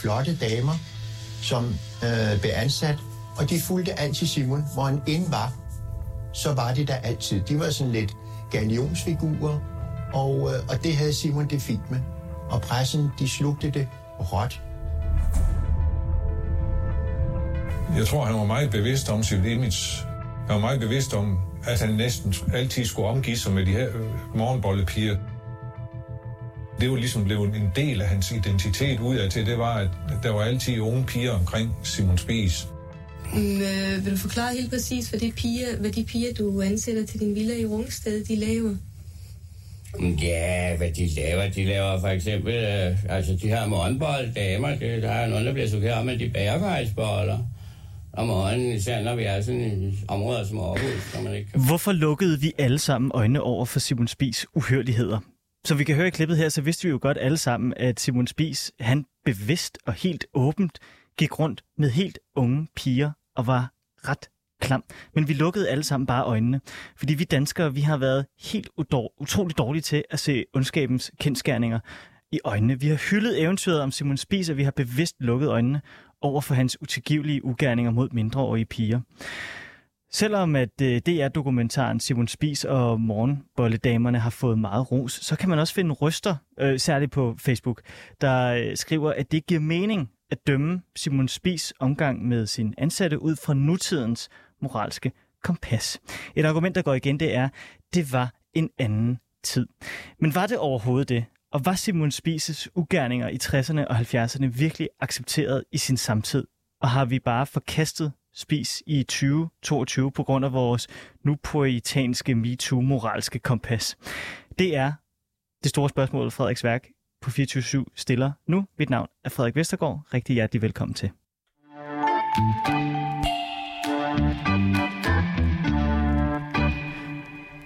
flotte damer, som øh, blev ansat, og de fulgte altid Simon, hvor han end var. Så var det der altid. De var sådan lidt galionsfigurer, og, øh, og det havde Simon det fint med. Og pressen, de slugte det råt. Jeg tror, han var meget bevidst om sit image. Han var meget bevidst om, at han næsten altid skulle omgive sig med de her øh, morgenbollepiger. Det var ligesom blevet en del af hans identitet udad til, det var, at der var altid unge piger omkring Simon Spies. Men, øh, vil du forklare helt præcis, hvad de, piger, hvad de piger, du ansætter til din villa i Rungsted, de laver? Ja, hvad de laver, de laver for eksempel, øh, altså de har morgenbold, damer, det, der er nogen, der bliver sukket om, at de bager vejsboller om morgenen, især når vi er sådan i områder som Aarhus, hvor man ikke kan... Hvorfor lukkede vi alle sammen øjnene over for Simon Spis uhørligheder? Så vi kan høre i klippet her, så vidste vi jo godt alle sammen, at Simon Spies, han bevidst og helt åbent gik rundt med helt unge piger og var ret klam. Men vi lukkede alle sammen bare øjnene. Fordi vi danskere, vi har været helt utroligt dårlige til at se ondskabens kendskærninger i øjnene. Vi har hyldet eventyret om Simon Spies, og vi har bevidst lukket øjnene over for hans utilgivelige ugerninger mod mindreårige piger. Selvom at øh, DR-dokumentaren Simon Spis og Morgenbolledamerne har fået meget ros, så kan man også finde ryster, øh, særligt på Facebook, der øh, skriver, at det giver mening at dømme Simon Spis omgang med sin ansatte ud fra nutidens moralske kompas. Et argument, der går igen, det er, det var en anden tid. Men var det overhovedet det? Og var Simon Spises ugerninger i 60'erne og 70'erne virkelig accepteret i sin samtid? Og har vi bare forkastet Spis i 2022 på grund af vores nu poetanske MeToo-moralske kompas? Det er det store spørgsmål, Frederiks værk på 24 stiller nu. Mit navn er Frederik Vestergaard. Rigtig hjertelig velkommen til.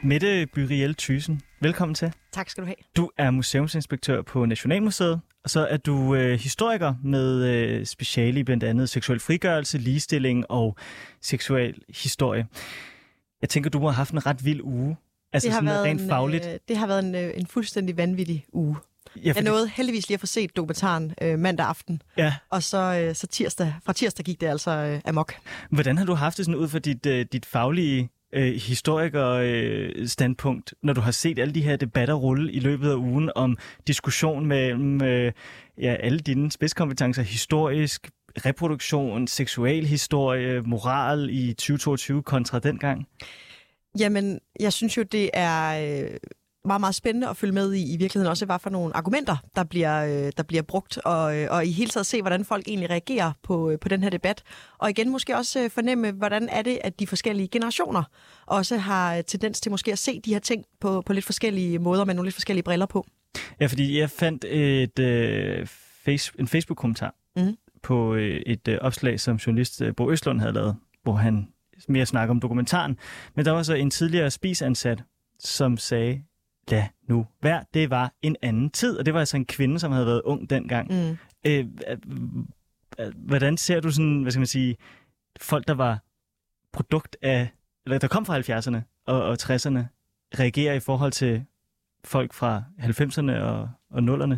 Mette Byriel Thyssen, velkommen til. Tak skal du have. Du er museumsinspektør på Nationalmuseet, og så er du øh, historiker med øh, speciale i blandt andet seksuel frigørelse, ligestilling og seksuel historie. Jeg tænker, du har haft en ret vild uge. Altså det har sådan været rent en, fagligt. Øh, det har været en, øh, en fuldstændig vanvittig uge. Ja, Jeg nåede heldigvis lige at få set dokumentaren øh, mandag aften, ja. og så, øh, så tirsdag, fra tirsdag gik det altså øh, amok. Hvordan har du haft det sådan ud fra dit, øh, dit faglige øh, historiker-standpunkt, øh, når du har set alle de her debatter rulle i løbet af ugen om diskussion mellem øh, ja, alle dine spidskompetencer, historisk, reproduktion, seksualhistorie, moral i 2022 kontra dengang? Jamen, jeg synes jo, det er øh, meget, meget spændende at følge med i, i virkeligheden også, hvad for nogle argumenter, der bliver, øh, der bliver brugt, og, øh, og i hele taget se, hvordan folk egentlig reagerer på, øh, på den her debat. Og igen måske også øh, fornemme, hvordan er det, at de forskellige generationer også har øh, tendens til måske at se de her ting på, på lidt forskellige måder, med nogle lidt forskellige briller på. Ja, fordi jeg fandt et, øh, face, en Facebook-kommentar Mhm. på øh, et øh, opslag, som journalist øh, Bo Østlund havde lavet, hvor han mere snakker om dokumentaren. Men der var så en tidligere spisansat, som sagde, lad nu være, det var en anden tid. Og det var altså en kvinde, som havde været ung dengang. Mm. Øh, hvordan ser du sådan, hvad skal man sige, folk, der var produkt af, eller der kom fra 70'erne og, og 60'erne, reagere i forhold til folk fra 90'erne og, og 0'erne?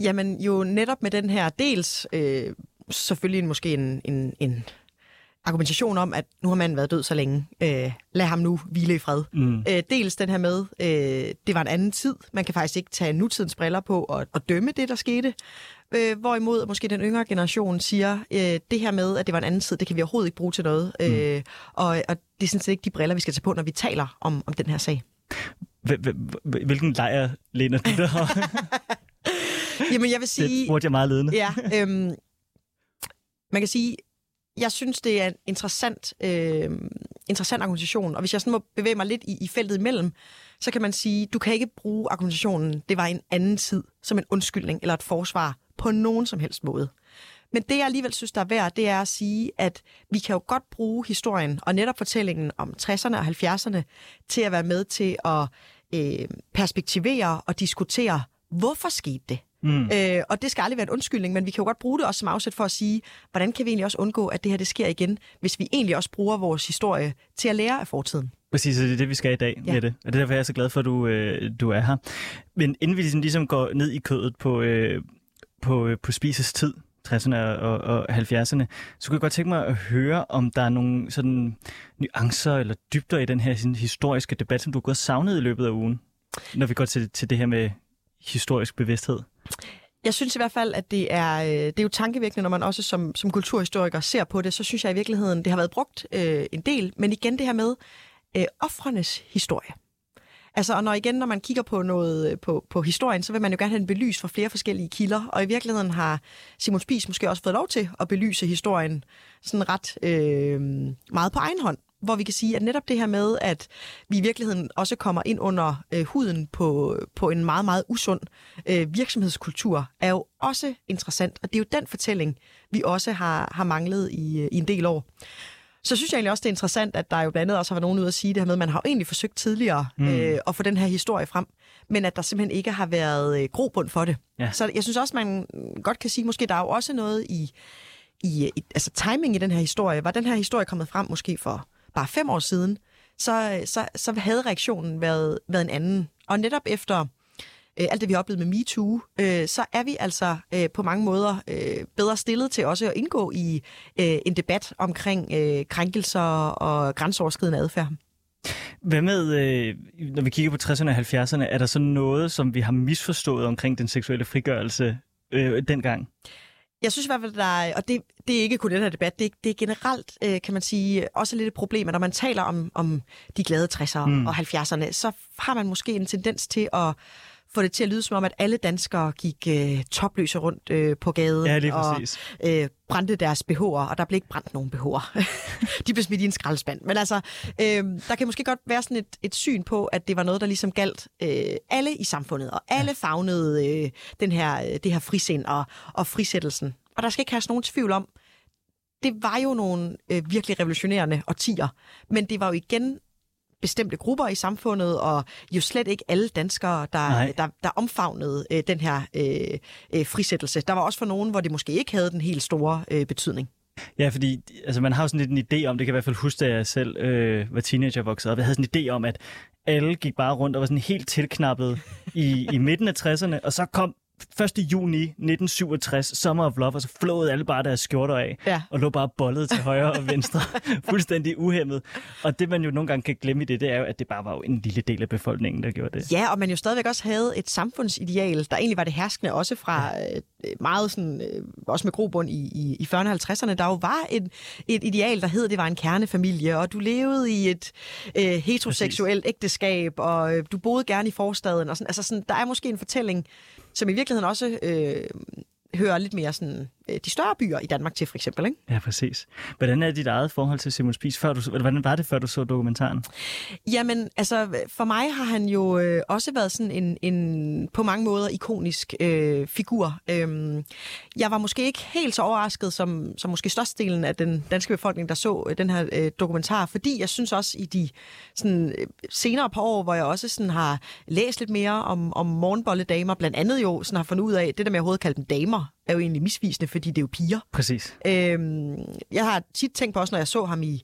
Jamen jo netop med den her dels, øh, selvfølgelig en, måske en, en, en argumentation om, at nu har manden været død så længe, øh, lad ham nu hvile i fred. Mm. Øh, dels den her med, øh, det var en anden tid, man kan faktisk ikke tage nutidens briller på og, og dømme det, der skete. Øh, hvorimod måske den yngre generation siger, øh, det her med, at det var en anden tid, det kan vi overhovedet ikke bruge til noget. Øh, og, og det er sådan set ikke de briller, vi skal tage på, når vi taler om, om den her sag. Hvil- hvil- Hvilken lejr læner du der? Jamen jeg vil det sige... spurgte jeg meget ledende. Ja, øhm, man kan sige, jeg synes, det er en interessant, øh, interessant argumentation, og hvis jeg sådan må bevæge mig lidt i, i feltet imellem, så kan man sige, du kan ikke bruge argumentationen, det var en anden tid, som en undskyldning eller et forsvar på nogen som helst måde. Men det, jeg alligevel synes, der er værd, det er at sige, at vi kan jo godt bruge historien og netop fortællingen om 60'erne og 70'erne til at være med til at øh, perspektivere og diskutere, hvorfor skete det? Mm. Øh, og det skal aldrig være en undskyldning, men vi kan jo godt bruge det også som afsæt for at sige, hvordan kan vi egentlig også undgå, at det her det sker igen, hvis vi egentlig også bruger vores historie til at lære af fortiden. Præcis, og det er det, vi skal i dag Ja. med det. Og det er derfor, jeg er så glad for, at du, øh, du er her. Men inden vi ligesom, ligesom går ned i kødet på, øh, på, øh, på Spises tid, 60'erne og, og 70'erne, så kunne jeg godt tænke mig at høre, om der er nogle sådan nuancer eller dybder i den her sådan, historiske debat, som du har gået savnet i løbet af ugen, når vi går til, til det her med historisk bevidsthed. Jeg synes i hvert fald, at det er, øh, det er jo tankevækkende, når man også som, som kulturhistoriker ser på det, så synes jeg i virkeligheden, det har været brugt øh, en del. Men igen det her med øh, offrenes historie. Altså, og når igen, når man kigger på noget øh, på, på historien, så vil man jo gerne have den belyst fra flere forskellige kilder. Og i virkeligheden har Simon Spies måske også fået lov til at belyse historien sådan ret øh, meget på egen hånd hvor vi kan sige, at netop det her med, at vi i virkeligheden også kommer ind under øh, huden på, på en meget, meget usund øh, virksomhedskultur, er jo også interessant. Og det er jo den fortælling, vi også har, har manglet i, øh, i en del år. Så synes jeg egentlig også, det er interessant, at der jo blandt andet også har været nogen ude at sige det her med, at man har jo egentlig forsøgt tidligere mm. øh, at få den her historie frem, men at der simpelthen ikke har været øh, grobund for det. Ja. Så jeg synes også, man godt kan sige, måske der er jo også noget i, i, i altså timing i den her historie. Var den her historie kommet frem måske for bare fem år siden, så, så, så havde reaktionen været, været en anden. Og netop efter øh, alt det, vi har oplevet med MeToo, øh, så er vi altså øh, på mange måder øh, bedre stillet til også at indgå i øh, en debat omkring øh, krænkelser og grænseoverskridende adfærd. Hvad med, øh, når vi kigger på 60'erne og 70'erne, er der så noget, som vi har misforstået omkring den seksuelle frigørelse øh, dengang? Jeg synes i hvert fald, der er, og det, det er ikke kun den her debat, det, det er generelt, øh, kan man sige, også lidt et problem, at når man taler om, om de glade 60'ere mm. og 70'erne, så har man måske en tendens til at få det til at lyde som om, at alle danskere gik øh, topløse rundt øh, på gaden ja, og øh, brændte deres BH'er, og der blev ikke brændt nogen BH'er. de blev smidt i en skraldespand. Men altså, øh, der kan måske godt være sådan et, et syn på, at det var noget, der ligesom galt øh, alle i samfundet, og alle ja. fagnede øh, den her, øh, det her frisind og, og frisættelsen. Og der skal ikke have nogen tvivl om, det var jo nogle øh, virkelig revolutionerende årtier, men det var jo igen bestemte grupper i samfundet, og jo slet ikke alle danskere, der, der, der omfavnede øh, den her øh, øh, frisættelse. Der var også for nogen, hvor det måske ikke havde den helt store øh, betydning. Ja, fordi altså, man har jo sådan lidt en idé om, det kan i hvert fald huske, da jeg selv øh, var teenager voksede op, jeg havde sådan en idé om, at alle gik bare rundt og var sådan helt tilknappet i, i midten af 60'erne, og så kom 1. juni 1967, Summer of Love, og så flåede alle bare deres skjorter af, ja. og lå bare bollet til højre og venstre, fuldstændig uhemmet. Og det, man jo nogle gange kan glemme i det, det er jo, at det bare var jo en lille del af befolkningen, der gjorde det. Ja, og man jo stadigvæk også havde et samfundsideal, der egentlig var det herskende, også fra ja. Øh, meget sådan, øh, også med grobund i, i, i 40'erne og 50'erne, der jo var et, et ideal, der hed, det var en kernefamilie, og du levede i et øh, heteroseksuelt ægteskab, og øh, du boede gerne i forstaden, og sådan, altså sådan, der er måske en fortælling, som i virkeligheden også øh, hører lidt mere sådan, de større byer i Danmark til, for eksempel. Ikke? Ja, præcis. Hvordan er dit eget forhold til Simon Spies? Før du, hvordan var det, før du så dokumentaren? Jamen, altså, for mig har han jo øh, også været sådan en, en på mange måder ikonisk øh, figur. Øhm, jeg var måske ikke helt så overrasket som, som måske størstedelen af den danske befolkning, der så øh, den her øh, dokumentar, fordi jeg synes også i de sådan, øh, senere par år, hvor jeg også sådan har læst lidt mere om, om morgenbolledamer, blandt andet jo sådan har fundet ud af, det der med at overhovedet kalde dem damer, er jo egentlig misvisende, fordi det er jo piger. Præcis. Øhm, jeg har tit tænkt på også, når jeg så ham i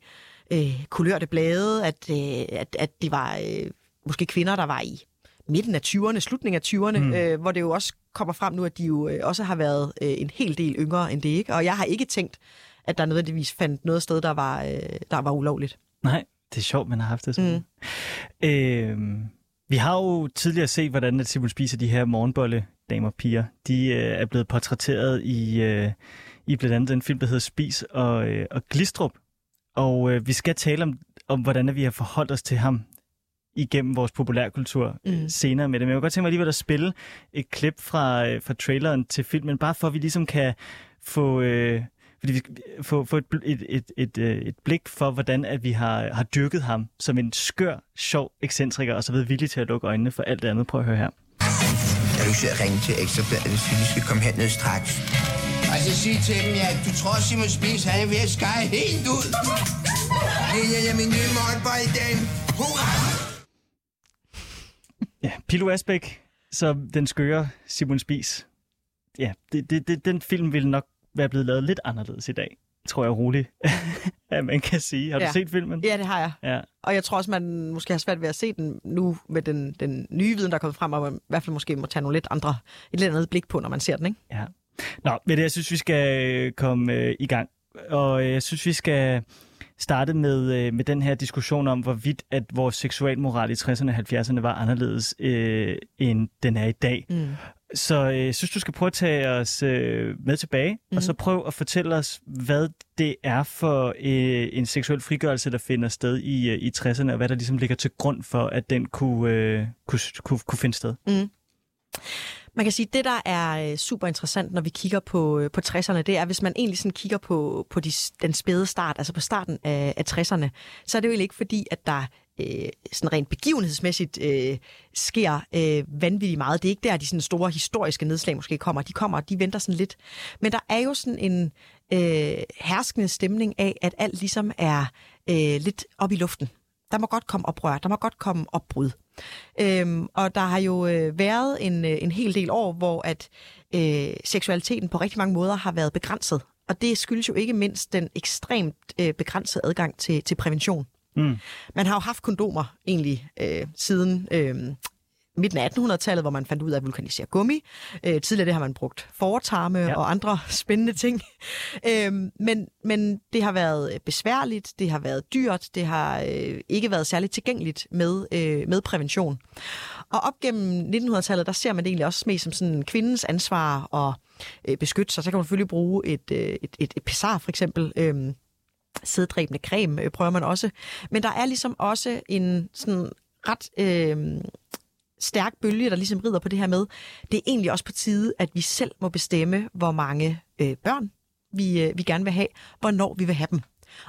øh, kulørte blade, at, øh, at, at det var øh, måske kvinder, der var i midten af 20'erne, slutningen af 20'erne, mm. øh, hvor det jo også kommer frem nu, at de jo øh, også har været øh, en hel del yngre end det, ikke? Og jeg har ikke tænkt, at der nødvendigvis fandt noget sted, der var, øh, der var ulovligt. Nej, det er sjovt, man har haft det sådan. Mm. Øh, vi har jo tidligere set, hvordan at Simon spiser de her morgenbolle damer og piger, de øh, er blevet portrætteret i, øh, i blandt andet den film, der hedder Spis og, øh, og Glistrup. Og øh, vi skal tale om, om, hvordan vi har forholdt os til ham igennem vores populærkultur øh, mm. senere med det. Men jeg vil godt tænke mig lige at spille et klip fra, øh, fra traileren til filmen, bare for at vi ligesom kan få... Øh, fordi vi få, få et, et, et, et, øh, et blik for, hvordan at vi har, har dyrket ham som en skør, sjov ekscentriker, og så ved villig til at lukke øjnene for alt det andet. Prøv at høre her. Du til at ringe til Ekstrabladet, så vi skal komme herned straks? Altså sig til dem, ja, du tror Simon Spies, han er ved at skære helt ud. Det er min nye morgenbolddame. Hurra! Ja, Pilo Asbæk, så den skøre Simon Spies. Ja, det, det, det, den film ville nok være blevet lavet lidt anderledes i dag tror jeg roligt, at man kan sige. Har du ja. set filmen? Ja, det har jeg. Ja. Og jeg tror også, man måske har svært ved at se den nu med den, den nye viden, der er kommet frem, og man i hvert fald måske må tage nogle lidt andre, et lidt andet blik på, når man ser den, ikke? Ja. Nå, men jeg synes, vi skal komme øh, i gang. Og øh, jeg synes, vi skal starte med, øh, med den her diskussion om, hvorvidt at vores seksualmoral i 60'erne og 70'erne var anderledes, øh, end den er i dag. Mm. Så øh, jeg synes, du skal prøve at tage os øh, med tilbage, mm. og så prøv at fortælle os, hvad det er for øh, en seksuel frigørelse, der finder sted i, øh, i 60'erne, og hvad der ligesom ligger til grund for, at den kunne, øh, kunne, kunne, kunne finde sted. Mm. Man kan sige, at det, der er øh, super interessant, når vi kigger på, øh, på 60'erne, det er, hvis man egentlig sådan kigger på, på de, den spæde start, altså på starten af, af 60'erne, så er det jo egentlig ikke fordi, at der øh, sådan rent begivenhedsmæssigt øh, sker øh, vanvittigt meget. Det er ikke der, de sådan store historiske nedslag måske kommer. De kommer, de venter sådan lidt. Men der er jo sådan en øh, herskende stemning af, at alt ligesom er øh, lidt op i luften. Der må godt komme oprør, der må godt komme opbrud. Øhm, og der har jo øh, været en, øh, en hel del år, hvor at øh, seksualiteten på rigtig mange måder har været begrænset. Og det skyldes jo ikke mindst den ekstremt øh, begrænsede adgang til, til prævention. Mm. Man har jo haft kondomer egentlig øh, siden øh, midten af 1800-tallet, hvor man fandt ud af at vulkanisere gummi. Øh, tidligere det har man brugt fortarme ja. og andre spændende ting. Øh, men, men det har været besværligt, det har været dyrt, det har øh, ikke været særligt tilgængeligt med, øh, med prævention. Og op gennem 1900-tallet, der ser man det egentlig også mest som sådan kvindens ansvar at øh, beskytte sig. Så kan man selvfølgelig bruge et, øh, et, et, et pessar for eksempel, øh, sæddræbende creme øh, prøver man også. Men der er ligesom også en sådan ret øh, stærk bølge, der ligesom rider på det her med, det er egentlig også på tide, at vi selv må bestemme, hvor mange øh, børn vi, øh, vi gerne vil have, hvornår vi vil have dem.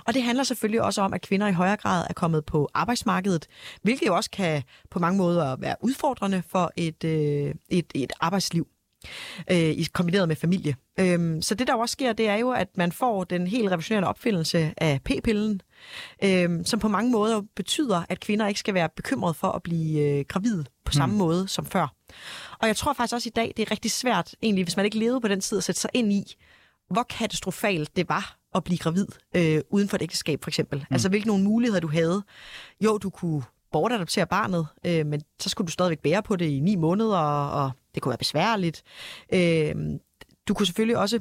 Og det handler selvfølgelig også om, at kvinder i højere grad er kommet på arbejdsmarkedet, hvilket jo også kan på mange måder være udfordrende for et, øh, et, et arbejdsliv øh, kombineret med familie. Øhm, så det, der også sker, det er jo, at man får den helt revolutionerende opfindelse af p-pillen, øhm, som på mange måder betyder, at kvinder ikke skal være bekymrede for at blive øh, gravid på samme mm. måde som før. Og jeg tror faktisk også i dag, det er rigtig svært, egentlig, hvis man ikke levede på den tid, at sætte sig ind i, hvor katastrofalt det var at blive gravid øh, uden for et ægteskab, for eksempel. Mm. Altså, hvilke nogle muligheder du havde. Jo, du kunne bortadoptere barnet, øh, men så skulle du stadigvæk bære på det i ni måneder, og, og det kunne være besværligt. Øh, du kunne selvfølgelig også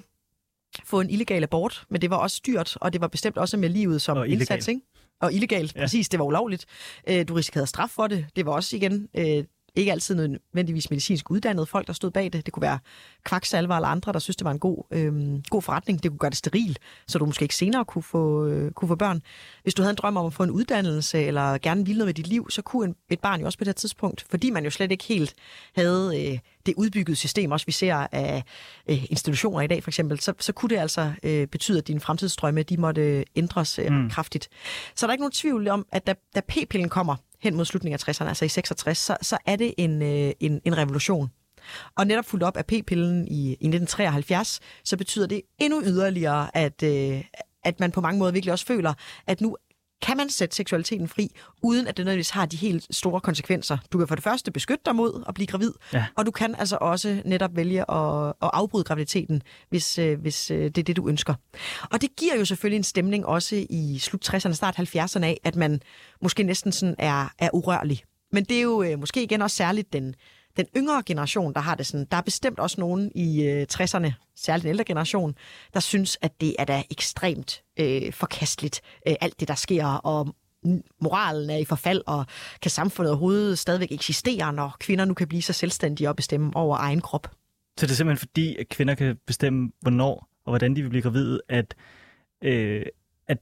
få en illegal abort, men det var også dyrt, og det var bestemt også med livet som og indsats. Ikke? Og illegalt, ja. præcis. Det var ulovligt. Øh, du risikerede straf for det. Det var også igen øh, ikke altid nødvendigvis medicinsk uddannede folk, der stod bag det. Det kunne være kvaksalver eller andre, der synes, det var en god, øh, god forretning. Det kunne gøre det steril, så du måske ikke senere kunne få, øh, kunne få børn. Hvis du havde en drøm om at få en uddannelse, eller gerne ville noget med dit liv, så kunne en, et barn jo også på det tidspunkt, fordi man jo slet ikke helt havde øh, det udbyggede system, også vi ser af øh, institutioner i dag for eksempel, så, så kunne det altså øh, betyde, at dine fremtidsstrømme, de måtte ændres øh, mm. kraftigt. Så der er ikke nogen tvivl om, at da, da p-pillen kommer, hen mod slutningen af 60'erne, altså i 66, så, så er det en, øh, en, en revolution. Og netop fuldt op af p-pillen i, i 1973, så betyder det endnu yderligere, at, øh, at man på mange måder virkelig også føler, at nu kan man sætte seksualiteten fri, uden at det nødvendigvis har de helt store konsekvenser. Du kan for det første beskytte dig mod at blive gravid, ja. og du kan altså også netop vælge at, at afbryde graviditeten, hvis, øh, hvis øh, det er det, du ønsker. Og det giver jo selvfølgelig en stemning også i slut 60'erne, start 70'erne af, at man måske næsten sådan er, er urørlig. Men det er jo øh, måske igen også særligt den den yngre generation, der har det sådan. Der er bestemt også nogen i øh, 60'erne, særligt den ældre generation, der synes, at det er da ekstremt øh, forkasteligt, øh, alt det, der sker, og moralen er i forfald, og kan samfundet overhovedet stadigvæk eksistere, når kvinder nu kan blive så selvstændige og bestemme over egen krop. Så det er simpelthen fordi, at kvinder kan bestemme, hvornår og hvordan de vil blive gravide, at, øh, at,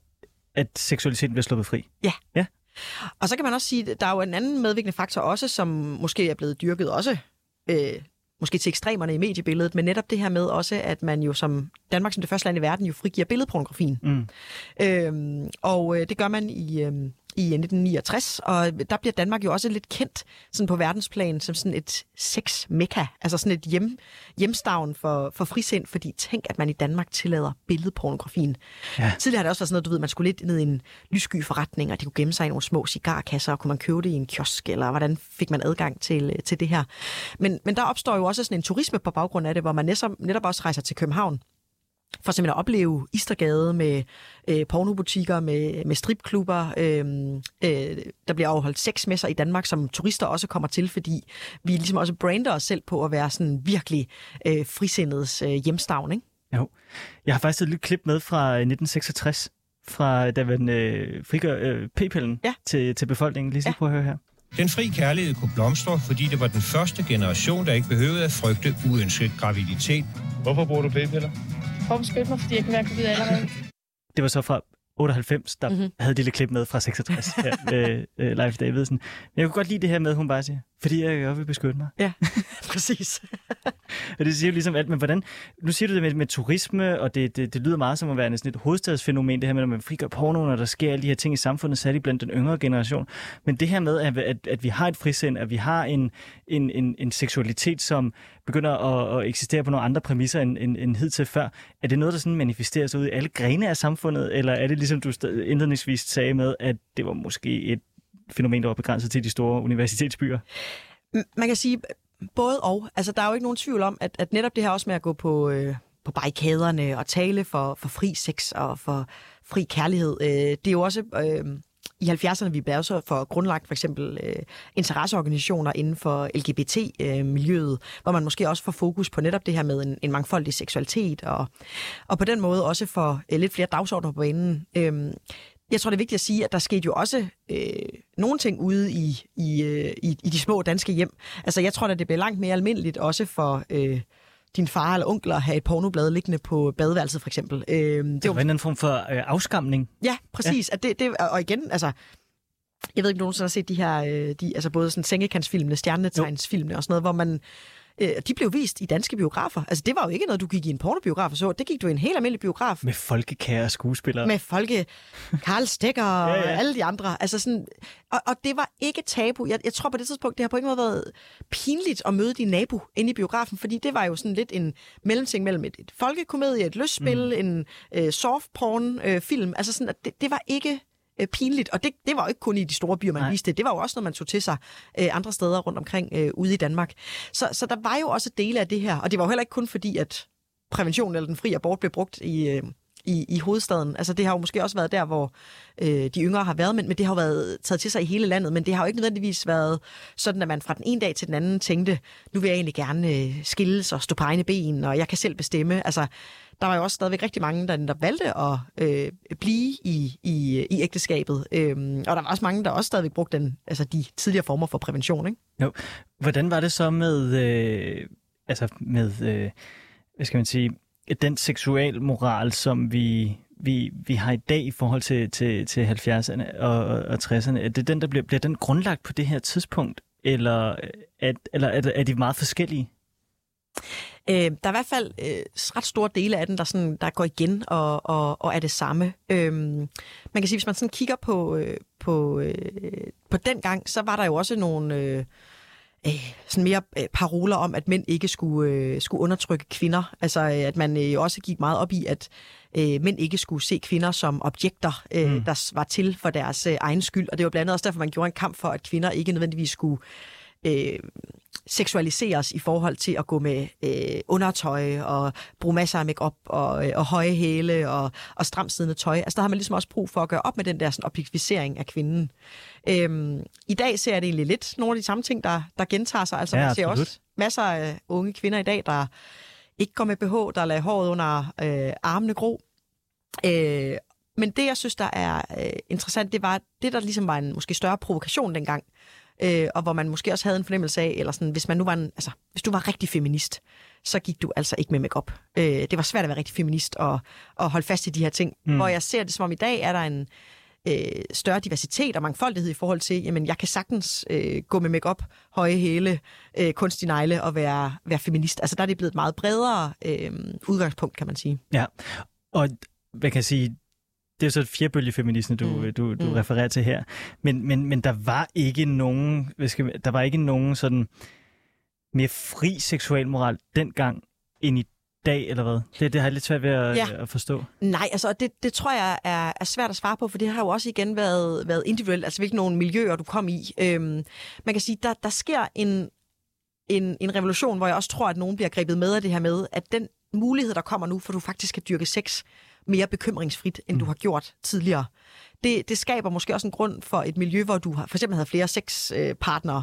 at seksualiteten bliver sluppet fri? Ja. ja. Og så kan man også sige, at der er jo en anden medvirkende faktor også, som måske er blevet dyrket også, øh, måske til ekstremerne i mediebilledet, men netop det her med også, at man jo som Danmark som det første land i verden jo frigiver billedpornografien. Mm. Øhm, og øh, det gør man i, øh, i 1969, og der bliver Danmark jo også lidt kendt sådan på verdensplan som sådan et sex-mekka, altså sådan et hjem, hjemstavn for, for frisind, fordi tænk, at man i Danmark tillader billedpornografien. Ja. Tidligere har det også været sådan noget, du ved, man skulle lidt ned i en lyssky forretning, og de kunne gemme sig i nogle små cigarkasser, og kunne man købe det i en kiosk, eller hvordan fik man adgang til, til det her. Men, men der opstår jo også sådan en turisme på baggrund af det, hvor man netop, netop også rejser til København for simpelthen at opleve Istergade med øh, pornobutikker, med, med stripklubber. Øh, øh, der bliver afholdt seks messer i Danmark, som turister også kommer til, fordi vi ligesom også brander os selv på at være sådan virkelig øh, frisindets øh, hjemstavn, ikke? Jo. Jeg har faktisk et lille klip med fra 1966, fra da man øh, frigør øh, p-pillen Ja. til, til befolkningen. Lige så Ja. prøv at høre her. Den fri kærlighed kunne blomstre, fordi det var den første generation, der ikke behøvede at frygte uønsket graviditet. Hvorfor bruger du p-piller? For at beskytte mig, fordi jeg kan være gravid allerede. Det var så fra 98, der Mhm. mm-hmm. havde et lille klip med fra 66, her, med øh, Leif Davidsen. Men jeg kunne godt lide det her med, at hun bare siger, fordi jeg godt vil beskytte mig. Ja, præcis. Og det siger jo ligesom alt, men hvordan... Nu siger du det med, med turisme, og det, det, det lyder meget som at være sådan et hovedstadsfænomen, det her med, at man frigør pornoen, og der sker alle de her ting i samfundet, særligt blandt den yngre generation. Men det her med, at, at, at vi har et frisind, at vi har en, en, en, en seksualitet, som begynder at, at eksistere på nogle andre præmisser end, end, end hidtil før, er det noget, der sådan manifesterer sig ud i alle grene af samfundet, eller er det ligesom du indledningsvis sagde med, at det var måske et fænomen, der var begrænset til de store universitetsbyer? Man kan sige både og. Altså, der er jo ikke nogen tvivl om, at, at netop det her også med at gå på, øh, på barrikaderne og tale for, for fri sex og for fri kærlighed, øh, det er jo også... Øh, i 70'erne vi blev så for grundlagt for eksempel øh, interesseorganisationer inden for LGBT-miljøet, øh, hvor man måske også får fokus på netop det her med en, en mangfoldig seksualitet, og, og på den måde også får øh, lidt flere dagsordner på banen. Øh, jeg tror, det er vigtigt at sige, at der skete jo også øh, nogle ting ude i, i, øh, i, i de små danske hjem. Altså, jeg tror, at det bliver langt mere almindeligt også for øh, din far eller onkel at have et pornoblad liggende på badeværelset, for eksempel. Øh, det Det var var, en anden form for øh, afskamning. ja, præcis. Ja. At det, det, og igen, altså, jeg ved ikke, om du nogensinde har set de her, øh, de, altså både sådan sengekantsfilmene, stjernetegnsfilmene og sådan noget, hvor man, øh, de blev vist i danske biografer. Altså, det var jo ikke noget, du gik i en pornobiograf og så. Det gik du i en helt almindelig biograf Med folkekære skuespillere. med folke, Karl og Ja, ja. alle de andre. Altså sådan, og, og det var ikke tabu. Jeg, jeg tror på det tidspunkt, det har på ingen måde været pinligt at møde din nabo inde i biografen, fordi det var jo sådan lidt en mellemting mellem et, et folkekomedie, et lystspil, mm. en øh, softporn-film. altså sådan, at det, det var ikke øh, pinligt, og det, det var jo ikke kun i de store byer, man Nej. Viste det. Det var jo også noget, man tog til sig øh, andre steder rundt omkring øh, ude i Danmark. Så, så der var jo også dele af det her, og det var jo heller ikke kun fordi, at prævention eller den fri abort blev brugt i, øh, i, i hovedstaden. Altså det har jo måske også været der, hvor øh, de yngre har været, men, men det har jo været taget til sig i hele landet, men det har jo ikke nødvendigvis været sådan, at man fra den ene dag til den anden tænkte, nu vil jeg egentlig gerne øh, skilles og stå på egne ben, og jeg kan selv bestemme. Altså, der var jo også stadigvæk rigtig mange, der, der valgte at øh, blive i, i, i ægteskabet. Øhm, og der var også mange, der også stadigvæk brugte den, altså de tidligere former for prævention. Ikke? Jo. Hvordan var det så med, øh, altså med, øh, hvad skal man sige, den seksualmoral, som vi, vi, vi har i dag i forhold til, til, til 70'erne og, og, 60'erne? Er det den, der bliver, bliver den grundlagt på det her tidspunkt, eller, øh, at, eller er, er de meget forskellige? Øh, der er i hvert fald øh, ret store dele af den, der, sådan, der går igen og, og, og er det samme. Øh, man kan sige, hvis man sådan kigger på, øh, på, øh, på den gang, så var der jo også nogle øh, øh, sådan mere øh, paroler om, at mænd ikke skulle, øh, skulle undertrykke kvinder. Altså, øh, at man øh, også gik meget op i, at øh, mænd ikke skulle se kvinder som objekter, øh, mm. der var til for deres øh, egen skyld. Og det var blandt andet også derfor, man gjorde en kamp for, at kvinder ikke nødvendigvis skulle øh, seksualiseres i forhold til at gå med øh, undertøj og bruge masser af makeup og, øh, og høje hæle og, og stramt siddende tøj. Altså der har man ligesom også brug for at gøre op med den der sådan, objektivisering af kvinden. Øhm, I dag ser jeg det egentlig lidt nogle af de samme ting, der, der gentager sig. Altså Ja, man ser absolut. også masser af unge kvinder i dag, der ikke går med BH, der lader håret under øh, armene gro. Øh, men det, jeg synes, der er øh, interessant, det var det, der ligesom var en måske større provokation dengang, øh, og hvor man måske også havde en fornemmelse af, eller sådan, hvis man nu var en, altså, hvis du var rigtig feminist, så gik du altså ikke med makeup. Øh, det var svært at være rigtig feminist og, og holde fast i de her ting. Mm. Hvor jeg ser det som om i dag, er der en øh, større diversitet og mangfoldighed i forhold til, jamen jeg kan sagtens øh, gå med makeup, høje hæle, øh, kunstig negle og være, være feminist. Altså der er det blevet et meget bredere øh, udgangspunkt, kan man sige. Ja, og hvad kan jeg sige, det er så et fjerbølgefeminisme, du, mm. Du, du Mm. refererer til her. Men, men, men der var ikke nogen, skal, der var ikke nogen sådan mere fri seksualmoral dengang end i dag, eller hvad? Det, det har jeg lidt svært ved at, Ja. at forstå. Nej, altså det, det tror jeg er, er svært at svare på, for det har jo også igen været, været individuelt, altså hvilke nogle miljøer du kom i. Øhm, man kan sige, der, der sker en, en, en revolution, hvor jeg også tror, at nogen bliver grebet med af det her med, at den mulighed, der kommer nu, for du faktisk kan dyrke sex mere bekymringsfrit, end mm. du har gjort tidligere. Det, det skaber måske også en grund for et miljø, hvor du har, for eksempel havde flere sexpartnere.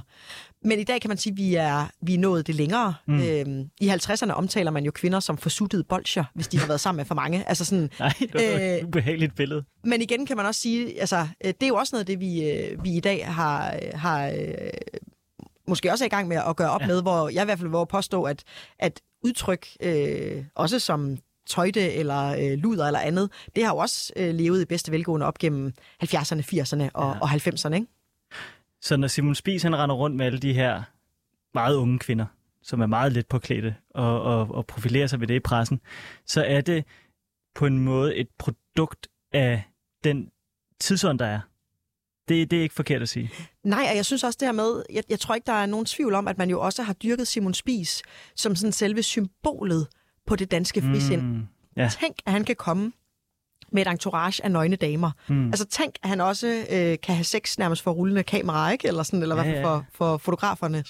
Men i dag kan man sige, at vi er, vi er nået det længere. Mm. Øhm, I 50'erne omtaler man jo kvinder som forsuttede bolcher, hvis de har været sammen med for mange. Altså sådan, Nej, det var øh, et ubehageligt billede. Men igen kan man også sige, altså, øh, det er jo også noget af det, vi, øh, vi i dag har, har øh, måske også er i gang med at gøre op ja. med, hvor jeg i hvert fald vil påstå, at, at udtryk, øh, også som tøjte eller øh, luder eller andet, det har jo også øh, levet i bedste velgående op gennem 70'erne, 80'erne og, ja. og 90'erne, ikke? Så når Simon Spies han render rundt med alle de her meget unge kvinder, som er meget let påklædte og, og, og profilerer sig ved det i pressen, så er det på en måde et produkt af den tidsånd, der er. Det, det er ikke forkert at sige. Nej, og jeg synes også det her med, jeg, jeg tror ikke, der er nogen tvivl om, at man jo også har dyrket Simon Spies som sådan selve symbolet på det danske frisind. Mm, ja. Tænk, at han kan komme med et entourage af nøgne damer. Mm. Altså tænk, at han også øh, kan have sex nærmest for rullende kamera, ikke? Eller, sådan, eller ja, hvad for, for fotograferne.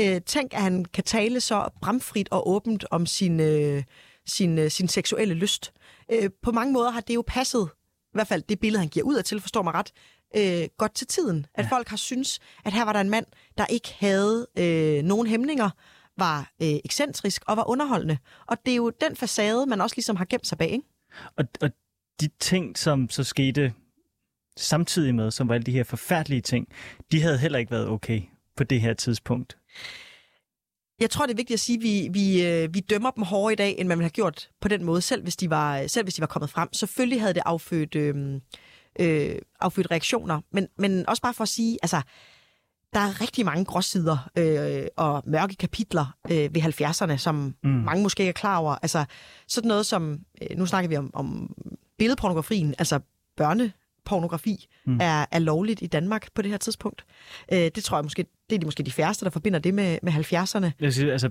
Øh, tænk, at han kan tale så bramfrit og åbent om sin, øh, sin, øh, sin seksuelle lyst. Øh, på mange måder har det jo passet, i hvert fald det billede, han giver ud af til, forstår mig ret, øh, godt til tiden. At ja. folk har synes, at her var der en mand, der ikke havde øh, nogen hæmninger, var øh, ekscentrisk og var underholdende. Og det er jo den facade, man også ligesom har gemt sig bag, ikke? Og, og de ting, som så skete samtidig med, som var alle de her forfærdelige ting, de havde heller ikke været okay på det her tidspunkt. Jeg tror, det er vigtigt at sige, at vi, vi, øh, vi dømmer dem hårdere i dag, end man ville have gjort på den måde, selv hvis de var, selv hvis de var kommet frem. Selvfølgelig havde det affødt, øh, øh, affødt reaktioner, men, men også bare for at sige, altså, der er rigtig mange gråsider øh, og mørke kapitler øh, ved 70'erne, som mm. mange måske ikke er klar over. Altså sådan noget som, øh, nu snakker vi om, om billedpornografien, altså børnepornografi, mm. er, er lovligt i Danmark på det her tidspunkt. Øh, det tror jeg måske, det er de, måske de færreste, der forbinder det med, med 70'erne. Det sige, altså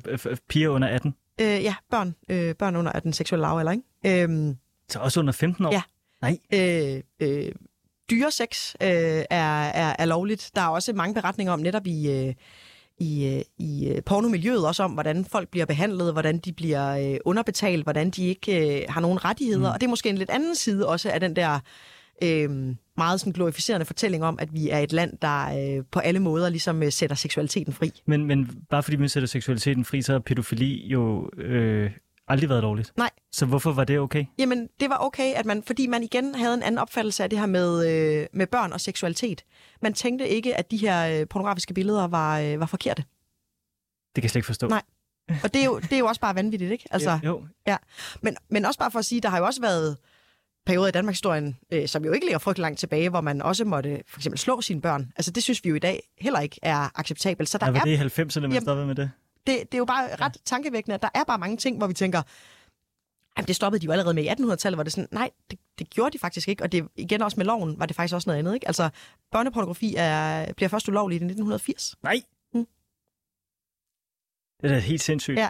piger under 18? Øh, ja, børn, øh, børn under 18 seksuelle lavalder, ikke? Øh, Så også under 15 år? Ja. Nej. Øh, øh, dyresex øh, er, er, er lovligt. Der er også mange beretninger om netop i, øh, i, øh, i øh, pornomiljøet, også om, hvordan folk bliver behandlet, hvordan de bliver øh, underbetalt, hvordan de ikke øh, har nogen rettigheder. Mm. Og det er måske en lidt anden side også af den der øh, meget sådan glorificerende fortælling om, at vi er et land, der øh, på alle måder ligesom øh, sætter seksualiteten fri. Men, men bare fordi man sætter seksualiteten fri, så er pædofili jo øh, aldrig været lovligt? Nej. Så hvorfor var det okay? Jamen, det var okay, at man, fordi man igen havde en anden opfattelse af det her med, øh, med børn og seksualitet. Man tænkte ikke, at de her øh, pornografiske billeder var, øh, var forkerte. Det kan jeg slet ikke forstå. Nej. Og det er jo, det er jo også bare vanvittigt, ikke? Altså, jo. jo. Ja. Men, men også bare for at sige, der har jo også været perioder i Danmarks historien, øh, som jo ikke ligger frygtelig langt tilbage, hvor man også måtte for eksempel slå sine børn. Altså det synes vi jo i dag heller ikke er acceptabelt. Så der ja, var er, det i 90'erne, man stoppede med det? Det, det er jo bare ret tankevækkende, at der er bare mange ting, hvor vi tænker, at det stoppede de jo allerede med i 1800-tallet, hvor det sådan, nej, det, det gjorde de faktisk ikke, og det igen også med loven var det faktisk også noget andet, ikke? Altså, børnepornografi er, bliver først ulovligt i 1980. Nej! Mm. Det er da helt sindssygt. Ja.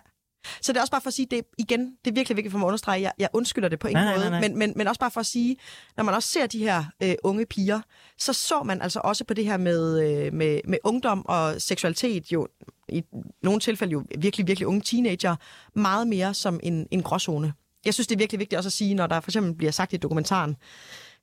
Så det er også bare for at sige, det igen, det er virkelig vigtigt for mig at understrege, jeg, jeg undskylder det på ingen nej, måde, nej, nej. Men, men, men også bare for at sige, når man også ser de her øh, unge piger, så så man altså også på det her med, øh, med, med ungdom og seksualitet, jo i nogle tilfælde jo virkelig, virkelig unge teenager, meget mere som en, en gråzone. Jeg synes, det er virkelig vigtigt også at sige, når der for eksempel bliver sagt i dokumentaren,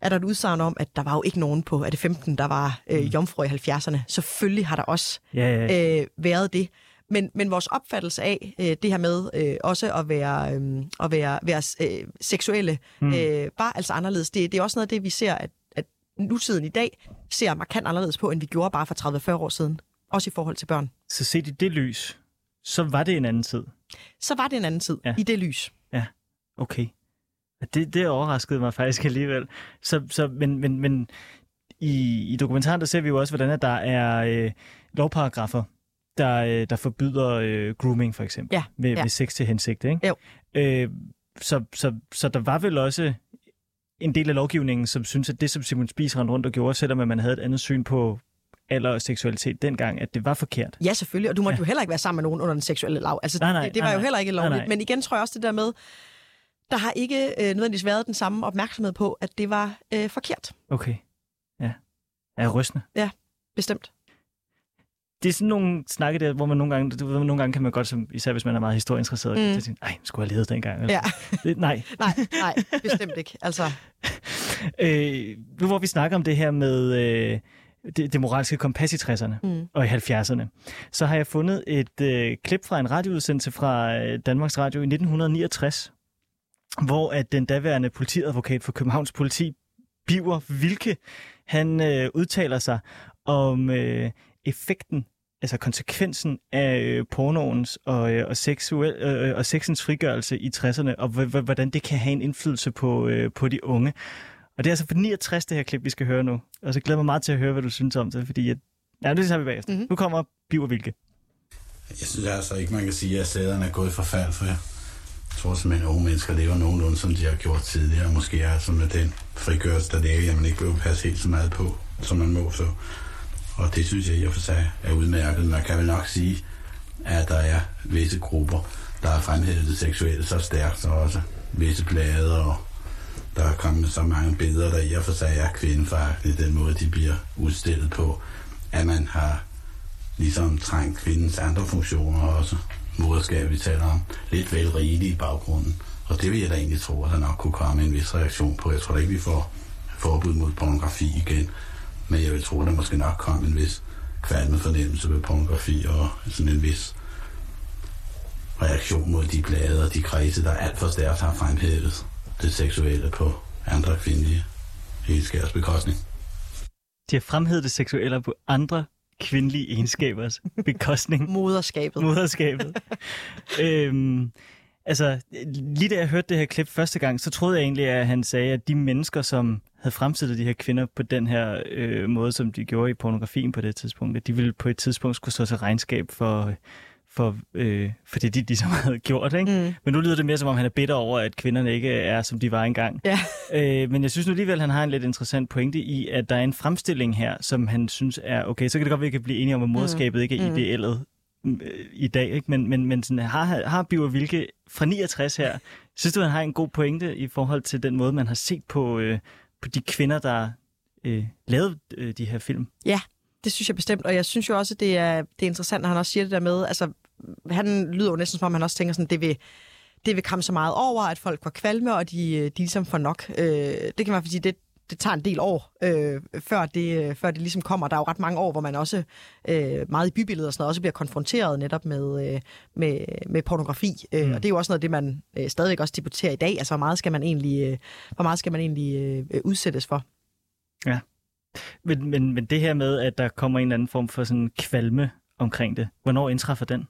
er der et udsagn om, at der var jo ikke nogen på, er det 15, der var øh, mm. jomfru i 70'erne. Selvfølgelig har der også ja, ja. Øh, været det. Men, men vores opfattelse af øh, det her med øh, også at være, øh, at være, være øh, seksuelle mm. øh, var altså anderledes. Det, det er også noget af det, vi ser, at, at nutiden i dag ser markant anderledes på, end vi gjorde bare for 30-40 år siden. Også i forhold til børn. Så set i det lys, så var det en anden tid? Så var det en anden tid, ja. i det lys. Ja, okay. Det, det overraskede mig faktisk alligevel. Så, så, men, men, men i, i dokumentaren, der ser vi jo også, hvordan at der er øh, lovparagrafer, der, øh, der forbyder øh, grooming, for eksempel, ja, ved, ja. ved sex til hensigt. Ikke? Jo. Øh, så, så, så der var vel også en del af lovgivningen, som synes, at det, som Simon Spies rendte rundt og gjorde, selvom man havde et andet syn på alder og seksualitet dengang, at det var forkert. Ja, selvfølgelig, og du måtte ja. jo heller ikke være sammen med nogen under den seksuelle lav. Altså, nej, nej, det, det var nej, jo heller ikke lovligt. Nej, nej. Men igen tror jeg også det der med, der har ikke øh, nødvendigvis været den samme opmærksomhed på, at det var øh, forkert. Okay, ja. Er rystende? Ja, bestemt. Det er sådan nogle snakke der, hvor man nogle gange, du ved, nogle gange kan man godt, som, især hvis man er meget historieinteresseret, mm. Mm. tænke, nej, skulle jeg have levet dengang. Altså. Ja. Det, nej. nej, nej, bestemt ikke. Altså, Øh, nu hvor vi snakker om det her med øh, det, det moralske kompas i 60'erne Mm. og i 70'erne, så har jeg fundet et øh, klip fra en radioudsendelse fra øh, Danmarks Radio i 1969, hvor at den daværende politiadvokat for Københavns politi, Biver Vilke, han øh, udtaler sig om øh, effekten, altså konsekvensen af øh, pornoens og, øh, og, seksuel, øh, og sexens frigørelse i 60'erne, og hvordan det kan have en indflydelse på, øh, på de unge. Og det er altså for 69, det her klip, vi skal høre nu. Og så glæder jeg mig meget til at høre, hvad du synes om det, fordi... At... Ja, det tager vi bagefter. Mm-hmm. Nu kommer Biver Vilke. Jeg synes altså ikke, man kan sige, at sæderne er gået i forfald, for jeg tror simpelthen, at unge mennesker lever nogenlunde, som de har gjort tidligere. Måske er altså med den frigørelse, der ligger, at man ikke behøver passe helt så meget på, som man må. Så. Og det synes jeg i og for sig er udmærket. Man kan vel nok sige, at der er visse grupper, der har fremhævet det seksuelle så stærkt, og også visse blade, og der er kommet så mange billeder, der i og for sig er kvindefaglige, den måde, de bliver udstillet på, at man har ligesom trængt kvindens andre funktioner også, moderskab, vi taler om, lidt vel rigeligt i baggrunden. Og det vil jeg da egentlig tro, at der nok kunne komme en vis reaktion på. Jeg tror da ikke, vi får forbud mod pornografi igen, men jeg vil tro, at der måske nok kom en vis kvalme fornemmelse ved pornografi og sådan en vis reaktion mod de blade og de kredse, der alt for stærkt har fremhævet det seksuelle på andre kvindelige helskærs bekostning. De har fremhævet det seksuelle på andre kvindelige egenskabers bekostning. Moderskabet. Moderskabet. øhm, altså, lige da jeg hørte det her klip første gang, så troede jeg egentlig, at han sagde, at de mennesker, som havde fremstillet de her kvinder på den her øh, måde, som de gjorde i pornografien på det tidspunkt, at de ville på et tidspunkt skulle stå til regnskab for, for, øh, for det, de ligesom havde gjort. Ikke? Mm. Men nu lyder det mere, som om han er bitter over, at kvinderne ikke er, som de var engang. Ja. Øh, men jeg synes nu alligevel, han har en lidt interessant pointe i, at der er en fremstilling her, som han synes er, okay, så kan det godt være, at vi kan blive enige om, at moderskabet mm. ikke er Mm. ideelt mm, øh, i dag, ikke? men, men, men sådan, har, har Biver Vilke fra 69 her, synes du, han har en god pointe i forhold til den måde, man har set på, øh, på de kvinder, der øh, lavede øh, de her film? Ja, det synes jeg bestemt, og jeg synes jo også, at det er, det er interessant, at han også siger det der med, altså, han lyder jo næsten som om, han også tænker sådan, det vil, det vil komme så meget over, at folk var kvalme, og de, øh, de ligesom får nok. Øh, det kan være, fordi det, det tager en del år, øh, før, det, før det ligesom kommer. Der er jo ret mange år, hvor man også øh, meget i bybilledet og sådan noget, også bliver konfronteret netop med, øh, med, med pornografi. Øh, Mm. Og det er jo også noget af det, man øh, stadigvæk også debatterer i dag. Altså, hvor meget skal man egentlig, øh, hvor meget skal man egentlig øh, udsættes for? Ja. Men, men, men det her med, at der kommer en eller anden form for sådan kvalme omkring det, hvornår indtræffer den?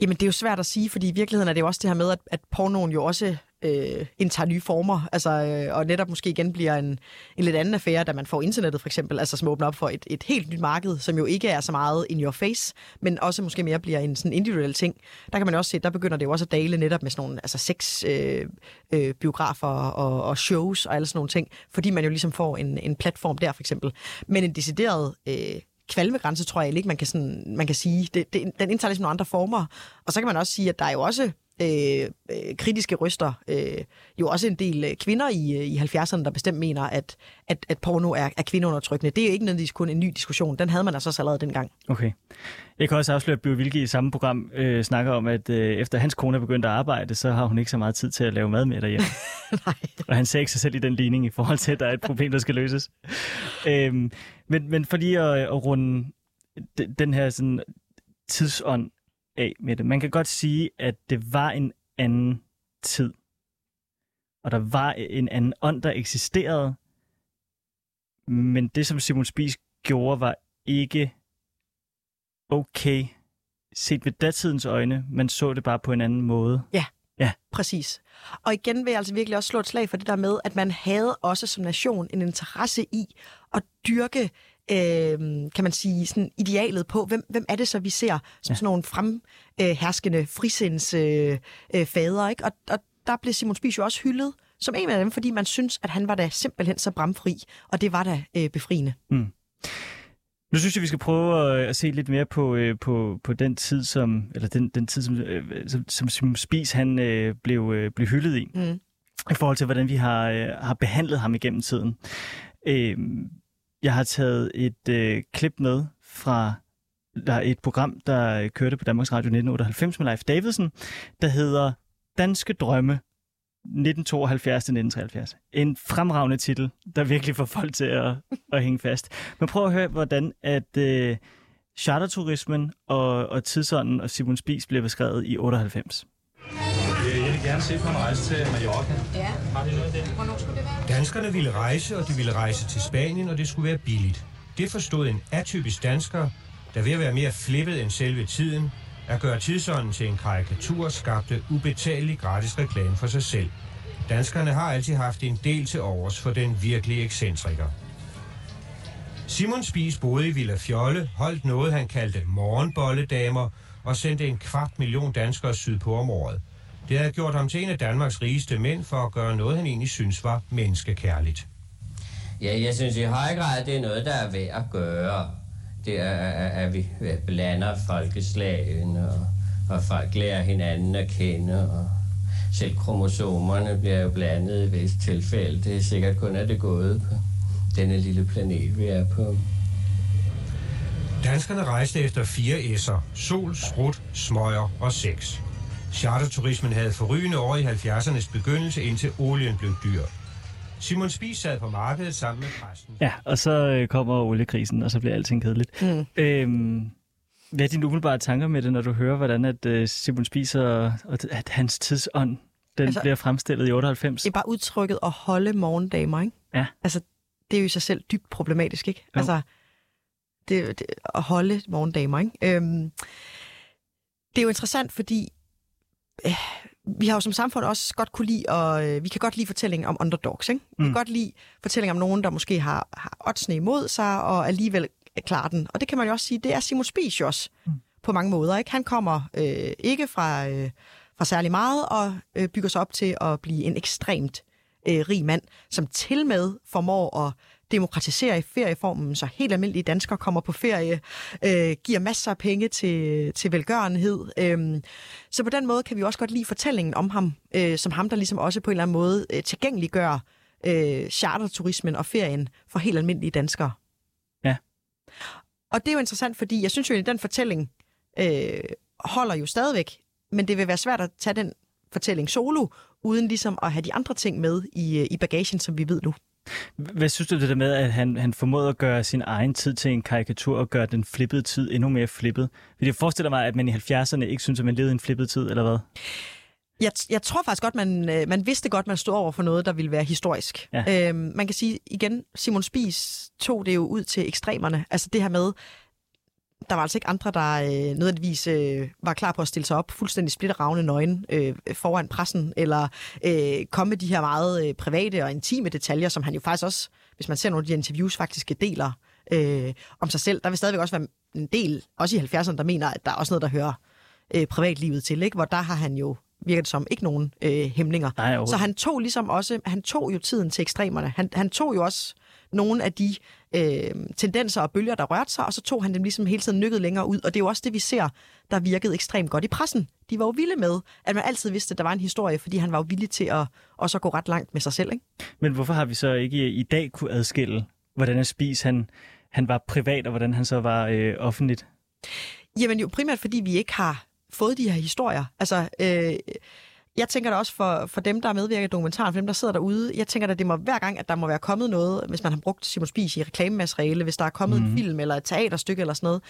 Jamen, det er jo svært at sige, fordi i virkeligheden er det jo også det her med, at, at pornoen jo også øh, indtager nye former, altså, øh, og netop måske igen bliver en, en lidt anden affære, da man får internettet for eksempel, altså som åbner op for et, et helt nyt marked, som jo ikke er så meget in your face, men også måske mere bliver en sådan individuel ting. Der kan man også se, der begynder det jo også at dale netop med sådan nogle altså sex øh, øh, biografer og, og shows og alle sådan nogle ting, fordi man jo ligesom får en, en platform der for eksempel. Men en decideret øh, kvalmegrænse, tror jeg ikke, man kan, sådan, man kan sige. Det, det, den indtager ligesom nogle andre former. Og så kan man også sige, at der er jo også øh, øh, kritiske røster, øh, jo også en del øh, kvinder i, øh, i 70'erne, der bestemt mener, at, at, at porno er, er kvindeundertrykkende. Det er jo ikke nødvendigvis kun en ny diskussion. Den havde man altså også allerede dengang. Okay. Jeg kan også afsløre, at Biver Vilke i samme program øh, snakker om, at øh, efter hans kone er begyndt at arbejde, så har hun ikke så meget tid til at lave mad med derhjemme. Og han ser ikke sig selv i den ligning i forhold til, at der er et problem, der skal løses. Øhm, men, men for lige at, at runde den, den her sådan, tidsånd af med det. Man kan godt sige, at det var en anden tid. Og der var en anden ånd, der eksisterede. Men det, som Simon Spies gjorde, var ikke okay set med datidens øjne. Man så det bare på en anden måde. Ja. Ja. Præcis. Og igen vil jeg altså virkelig også slå et slag for det der med, at man havde også som nation en interesse i at dyrke, øh, kan man sige, sådan idealet på, hvem, hvem er det så, vi ser som ja. sådan nogle fremherskende frisinds øh, øh, fader, ikke? Og, og der blev Simon Spies jo også hyldet som en af dem, fordi man synes, at han var da simpelthen så bramfri, og det var da øh, befriende. Mm. Nu synes jeg, vi skal prøve at, se lidt mere på, øh, på, på den tid, som, eller den, den tid, som, øh, som, som Simon Spies han, øh, blev, øh, blev hyldet i. Mm. I forhold til, hvordan vi har, øh, har behandlet ham igennem tiden. Øh, jeg har taget et øh, klip med fra der er et program, der kørte på Danmarks Radio 1998 med Leif Davidsen, der hedder Danske Drømme 1972-1973. En fremragende titel, der virkelig får folk til at, at hænge fast. Men prøv at høre, hvordan at øh, charterturismen og, og tidsånden og Simon Spies blev beskrevet i 98. Gerne se på en rejse til Mallorca. Ja. Har de noget der? Hvornår skulle det være? Danskerne ville rejse, og de ville rejse til Spanien, og det skulle være billigt. Det forstod en atypisk dansker, der ved at være mere flippet end selve tiden, at gøre tidsånden til en karikatur skabte ubetalelig gratis reklame for sig selv. Danskerne har altid haft en del til overs for den virkelige ekscentriker. Simon Spies boede i Villa Fjolle, holdt noget, han kaldte morgenbolledamer, og sendte en kvart million danskere sydpå om året. Det havde gjort ham til en af Danmarks rigeste mænd for at gøre noget, han egentlig synes var menneskekærligt. Ja, jeg synes i høj grad, det er noget, der er værd at gøre. Det er, at vi blander folkeslagen, og, og folk lærer hinanden at kende, og selv kromosomerne bliver jo blandet i vist tilfælde. Det er sikkert kun at det gået på denne lille planet, vi er på. Danskerne rejste efter fire S'er. Sol, sprut, smøger og sex. Charterturismen havde forrygende år i 70'ernes begyndelse, indtil olien blev dyr. Simon Spies sad på markedet sammen med præsten. Ja, og så øh, kommer oliekrisen, og så bliver alting kedeligt. Mm. Øhm, hvad er dine umiddelbare tanker med det, når du hører, hvordan at, øh, Simon Spies og, og at hans tidsånd den Altså- altså, bliver fremstillet i 98? Det er bare udtrykket at holde morgendamer, ikke? Ja. Altså, det er jo i sig selv dybt problematisk, ikke? Jo. Altså, det, det, at holde morgendamer, ikke? Øhm, det er jo interessant, fordi øh, vi har jo som samfund også godt kunne lide, og øh, vi kan godt lide fortællingen om underdogs, ikke? Vi kan Mm. godt lide fortællingen om nogen, der måske har, har oddsene imod sig, og alligevel klarer den. Og det kan man jo også sige, det er Simon Spies også, mm. på mange måder, ikke? Han kommer øh, ikke fra, øh, fra særlig meget, og øh, bygger sig op til at blive en ekstremt øh, rig mand, som til med formår at demokratisere i ferieformen, så helt almindelige danskere kommer på ferie, øh, giver masser af penge til, til velgørenhed. Øh, så på den måde kan vi også godt lide fortællingen om ham, øh, som ham, der ligesom også på en eller anden måde øh, tilgængeliggør øh, charterturismen og ferien for helt almindelige danskere. Ja. Og det er jo interessant, fordi jeg synes jo, at den fortælling øh, holder jo stadigvæk, men det vil være svært at tage den fortælling solo, uden ligesom at have de andre ting med i, øh, i bagagen, som vi ved nu. Hvad synes du det der med, at han, han formåede at gøre sin egen tid til en karikatur og gøre den flippede tid endnu mere flippet? Vil det forestille mig, at man i 70'erne ikke synes, at man levede en flippet tid, eller hvad? Jeg, jeg tror faktisk godt, man, øh, man vidste godt, man stod over for noget, der ville være historisk. Ja. Øhm, man kan sige igen, Simon Spies tog det jo ud til ekstremerne. Altså det her med, der var altså ikke andre, der øh, nødvendigvis øh, var klar på at stille sig op fuldstændig splitteravne nøgen øh, foran pressen, eller øh, komme med de her meget øh, private og intime detaljer, som han jo faktisk også, hvis man ser nogle af de interviews, faktisk deler øh, om sig selv. Der vil stadigvæk også være en del, også i 70'erne, der mener, at der er også noget, der hører øh, privatlivet til, ikke? hvor der har han jo virker det som, ikke nogen øh, hæmninger. Nej, så han tog ligesom også, han tog jo tiden til ekstremerne. Han, han tog jo også nogle af de øh, tendenser og bølger, der rørte sig, og så tog han dem ligesom hele tiden nykket længere ud. Og det er jo også det, vi ser, der virkede ekstremt godt i pressen. De var jo vilde med, at man altid vidste, at der var en historie, fordi han var jo villig til at også at gå ret langt med sig selv. Ikke? Men hvorfor har vi så ikke i dag kunne adskille, hvordan en spis han, han var privat, og hvordan han så var øh, offentligt? Jamen jo primært, fordi vi ikke har fået de her historier. Altså, øh, jeg tænker da også for, for dem, der er medvirket i dokumentaren, for dem, der sidder derude, jeg tænker da, det må hver gang, at der må være kommet noget, hvis man har brugt Simon Spies i reklamemateriale, hvis der er kommet mm. en film eller et teaterstykke eller sådan noget,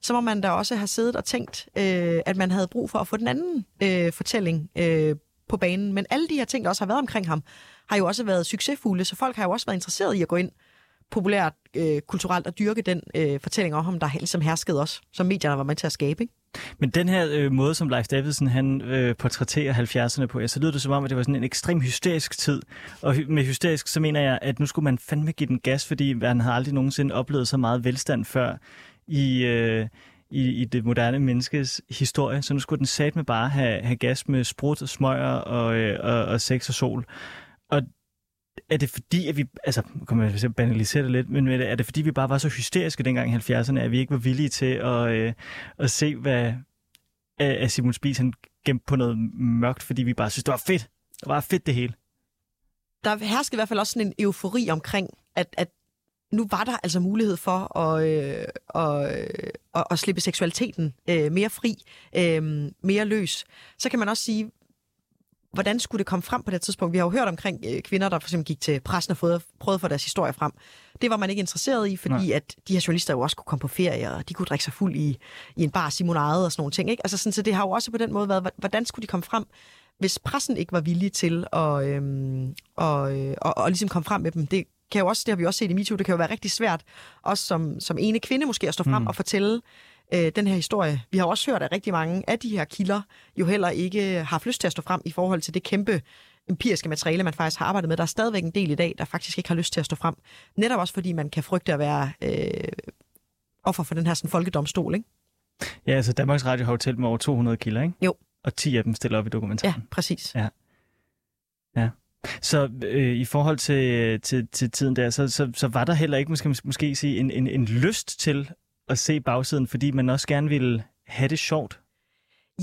så må man da også have siddet og tænkt, øh, at man havde brug for at få den anden øh, fortælling øh, på banen. Men alle de her ting, der også har været omkring ham, har jo også været succesfulde, så folk har jo også været interesseret i at gå ind populært, øh, kulturelt og dyrke den øh, fortælling om ham, der ligesom herskede os, som medierne var med til at skabe. Ikke? Men den her øh, måde, som Leif Davidsen han øh, portrætterer 70'erne på, ja, så lyder det som om, at det var sådan en ekstrem hysterisk tid. Og hy- med hysterisk, så mener jeg, at nu skulle man fandme give den gas, fordi man havde aldrig nogensinde oplevet så meget velstand før i, øh, i, i det moderne menneskes historie. Så nu skulle den satme bare have, have gas med sprut og smøger og, øh, og, og sex og sol. Og er det fordi, at vi, altså, kommer jeg til at banalisere det lidt, men er det fordi, vi bare var så hysteriske dengang i 70'erne, at vi ikke var villige til at, øh, at se, hvad at Simon Spies han gemte på noget mørkt, fordi vi bare synes, det var fedt. Det var fedt det hele. Der herskede i hvert fald også sådan en eufori omkring, at, at nu var der altså mulighed for at, øh, at, øh, at, at slippe seksualiteten øh, mere fri, øh, mere løs. Så kan man også sige, hvordan skulle det komme frem på det tidspunkt? Vi har jo hørt omkring øh, kvinder, der for eksempel gik til pressen og prøvede, prøvede at få deres historie frem. Det var man ikke interesseret i, fordi Nej. at de her journalister jo også kunne komme på ferie, og de kunne drikke sig fuld i, i en bar Simonade og sådan nogle ting. Ikke? Altså sådan, så det har jo også på den måde været, hvordan skulle de komme frem, hvis pressen ikke var villig til at, øhm, og, øh, og, og ligesom komme frem med dem. Det kan jo også, det har vi også set i MeToo, det kan jo være rigtig svært, også som, som ene kvinde måske, at stå frem mm. og fortælle øh, den her historie. Vi har også hørt, at rigtig mange af de her kilder jo heller ikke har haft lyst til at stå frem i forhold til det kæmpe empiriske materiale, man faktisk har arbejdet med. Der er stadigvæk en del i dag, der faktisk ikke har lyst til at stå frem. Netop også fordi man kan frygte at være øh, offer for den her sådan, folkedomstol, ikke? Ja, altså Danmarks Radio har jo talt med over 200 kilder, ikke? Jo. Og 10 af dem stiller op i dokumentaren. Ja, præcis. Ja. Ja. Så øh, i forhold til, til, til tiden der, så, så, så var der heller ikke måske, måske sige, en, en, en lyst til at se bagsiden, fordi man også gerne ville have det sjovt.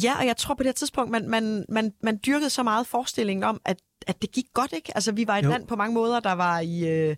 Ja, og jeg tror på det tidspunkt, man, man, man, man dyrkede så meget forestillingen om, at, at det gik godt, ikke? Altså, vi var et jo. land på mange måder, der var i, øh,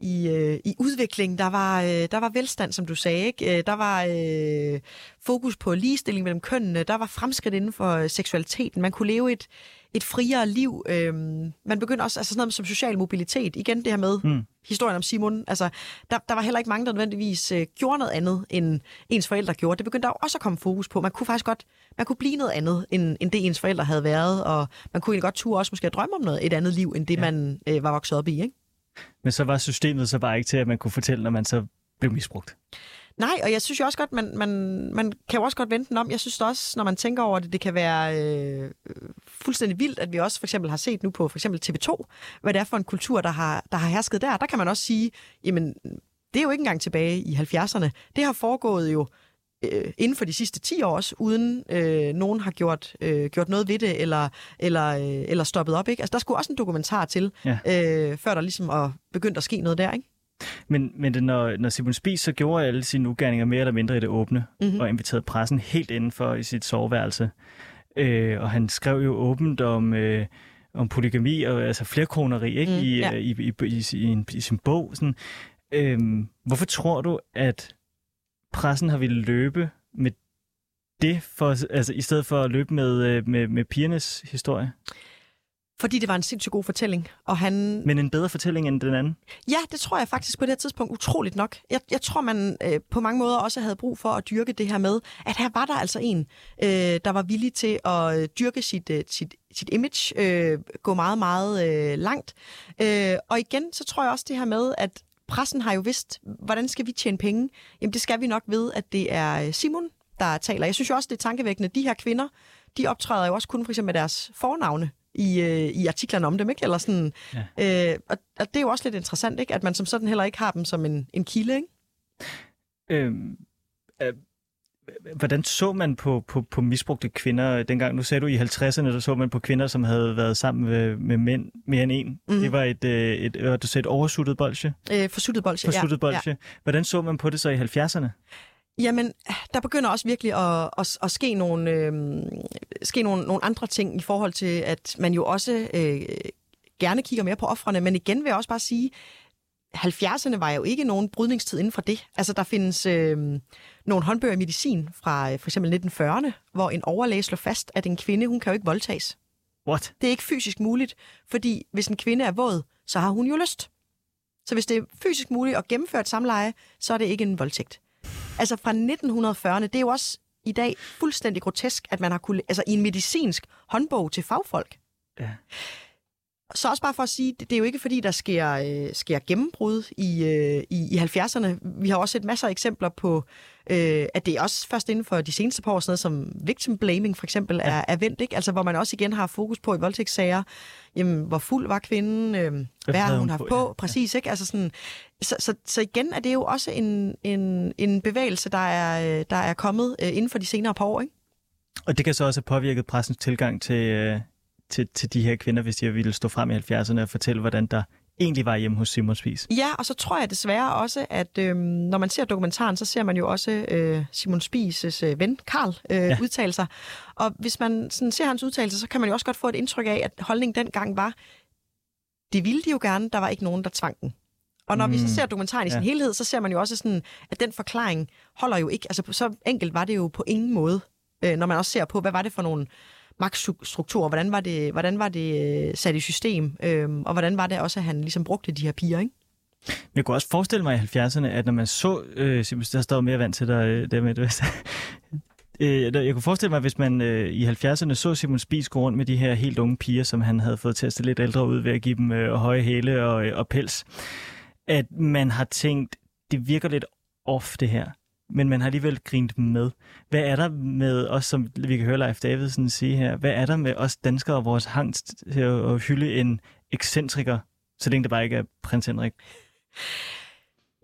i, øh, i udvikling. Der var, øh, der var velstand, som du sagde, ikke? Øh, der var øh, fokus på ligestilling mellem kønnene. Der var fremskridt inden for øh, seksualiteten. Man kunne leve et, et friere liv. Øhm, man begyndte også, altså sådan noget som social mobilitet, igen det her med mm. historien om Simon, altså der, der var heller ikke mange, der nødvendigvis øh, gjorde noget andet, end ens forældre gjorde. Det begyndte der også at komme fokus på. Man kunne faktisk godt, man kunne blive noget andet, end, end det ens forældre havde været, og man kunne egentlig godt turde også måske drømme om noget, et andet liv, end det ja. man øh, var vokset op i, ikke? Men så var systemet så bare ikke til, at man kunne fortælle, når man så blev misbrugt. Nej, og jeg synes jo også godt, man, man, man kan jo også godt vente den om. Jeg synes også, når man tænker over det, det kan være øh, fuldstændig vildt, at vi også for eksempel har set nu på for eksempel TV2, hvad det er for en kultur, der har, der har hersket der. Der kan man også sige, jamen, det er jo ikke engang tilbage i 70'erne. Det har foregået jo øh, inden for de sidste 10 år også, uden øh, nogen har gjort, øh, gjort noget ved det, eller, eller, øh, eller stoppet op. Ikke? Altså, der skulle også en dokumentar til, ja. øh, før der ligesom er begyndt at ske noget der. Ikke? Men, men det, når, når Simon Spies så gjorde alle sine ugerninger mere eller mindre i det åbne, mm-hmm. og inviterede pressen helt indenfor i sit soveværelse. Øh, og han skrev jo åbent om, øh, om polygami og altså flerkroneri ikke? Mm, I, ja. i, i, i, i, i, i sin bog. Sådan. Øh, hvorfor tror du, at pressen har ville løbe med det, for, altså, i stedet for at løbe med, øh, med, med pigernes historie? Fordi det var en sindssygt god fortælling. Og han... Men en bedre fortælling end den anden? Ja, det tror jeg faktisk på det her tidspunkt utroligt nok. Jeg, jeg tror, man øh, på mange måder også havde brug for at dyrke det her med, at her var der altså en, øh, der var villig til at øh, dyrke sit, øh, sit, sit image, øh, gå meget, meget øh, langt. Øh, og igen, så tror jeg også det her med, at pressen har jo vidst, hvordan skal vi tjene penge? Jamen det skal vi nok ved, at det er øh, Simon, der taler. Jeg synes jo også, det er tankevækkende. De her kvinder, de optræder jo også kun for eksempel med deres fornavne i, øh, i artiklerne om dem, ikke? Eller sådan, ja. øh, og, og det er jo også lidt interessant, ikke? At man som sådan heller ikke har dem som en, en kilde, ikke? Øhm, øh, hvordan så man på, på, på misbrugte kvinder dengang? Nu sagde du, i 50'erne, der så man på kvinder, som havde været sammen med, med mænd mere end en. Mm. Det var et, øh, et, et, du sagde et oversuttet bolsje? Øh, forsuttet bolsje, forsuttet ja. bolsje. Ja. Hvordan så man på det så i 70'erne? Jamen, der begynder også virkelig at, at, at ske, nogle, øh, ske nogle, nogle andre ting i forhold til, at man jo også øh, gerne kigger mere på offrene. Men igen vil jeg også bare sige, 70'erne var jo ikke nogen brydningstid inden for det. Altså, der findes øh, nogle håndbøger i medicin fra for eksempel 1940'erne, hvor en overlæge slår fast, at en kvinde, hun kan jo ikke voldtages. What? Det er ikke fysisk muligt, fordi hvis en kvinde er våd, så har hun jo lyst. Så hvis det er fysisk muligt at gennemføre et samleje, så er det ikke en voldtægt. Altså fra 1940'erne, det er jo også i dag fuldstændig grotesk, at man har kunne, altså i en medicinsk håndbog til fagfolk. Ja. Så også bare for at sige, det er jo ikke fordi, der sker, øh, sker gennembrud i, øh, i, i 70'erne. Vi har også set masser af eksempler på, øh, at det er også først inden for de seneste par år, sådan noget som victim blaming for eksempel, ja. er, er vendt, ikke? Altså, hvor man også igen har fokus på i voldtægtssager, jamen, hvor fuld var kvinden, øh, hvad, hvad har hun haft på, på? Ja. præcis, ikke? Altså sådan, så, så, så igen er det jo også en, en, en bevægelse, der er, der er kommet øh, inden for de senere par år, ikke? Og det kan så også have påvirket pressens tilgang til, øh, til, til de her kvinder, hvis de ville stå frem i 70'erne og fortælle, hvordan der egentlig var hjemme hos Simon Spies. Ja, og så tror jeg desværre også, at øh, når man ser dokumentaren, så ser man jo også øh, Simon Spies' øh, ven, Karl, øh, ja. udtale sig. Og hvis man sådan ser hans udtalelse, så kan man jo også godt få et indtryk af, at holdningen dengang var, det ville de jo gerne, der var ikke nogen, der tvang den. Og når mm. vi så Mm. ser dokumentaren i sin Ja. helhed, så ser man jo også sådan, at den forklaring holder jo ikke. Altså, så enkelt var det jo på ingen måde, øh, når man også ser på, hvad var det for nogle magtstrukturer, hvordan var det, hvordan var det øh, sat i system, øhm, og hvordan var det også, at han ligesom brugte de her piger, ikke? Jeg kunne også forestille mig i 70'erne, at når man så... Øh, Simon, der står mere vand til dig, øh, der med det. Øh, jeg kunne forestille mig, hvis man øh, i 70'erne så Simon Spies gå rundt med de her helt unge piger, som han havde fået til at se lidt ældre ud ved at give dem øh, høje hæle og, øh, og pels, at man har tænkt, det virker lidt off det her, men man har alligevel grint med. Hvad er der med os, som vi kan høre Leif Davidsen sige her, hvad er der med os danskere og vores hang til at hylde en ekscentriker, så længe det bare ikke er prins Henrik?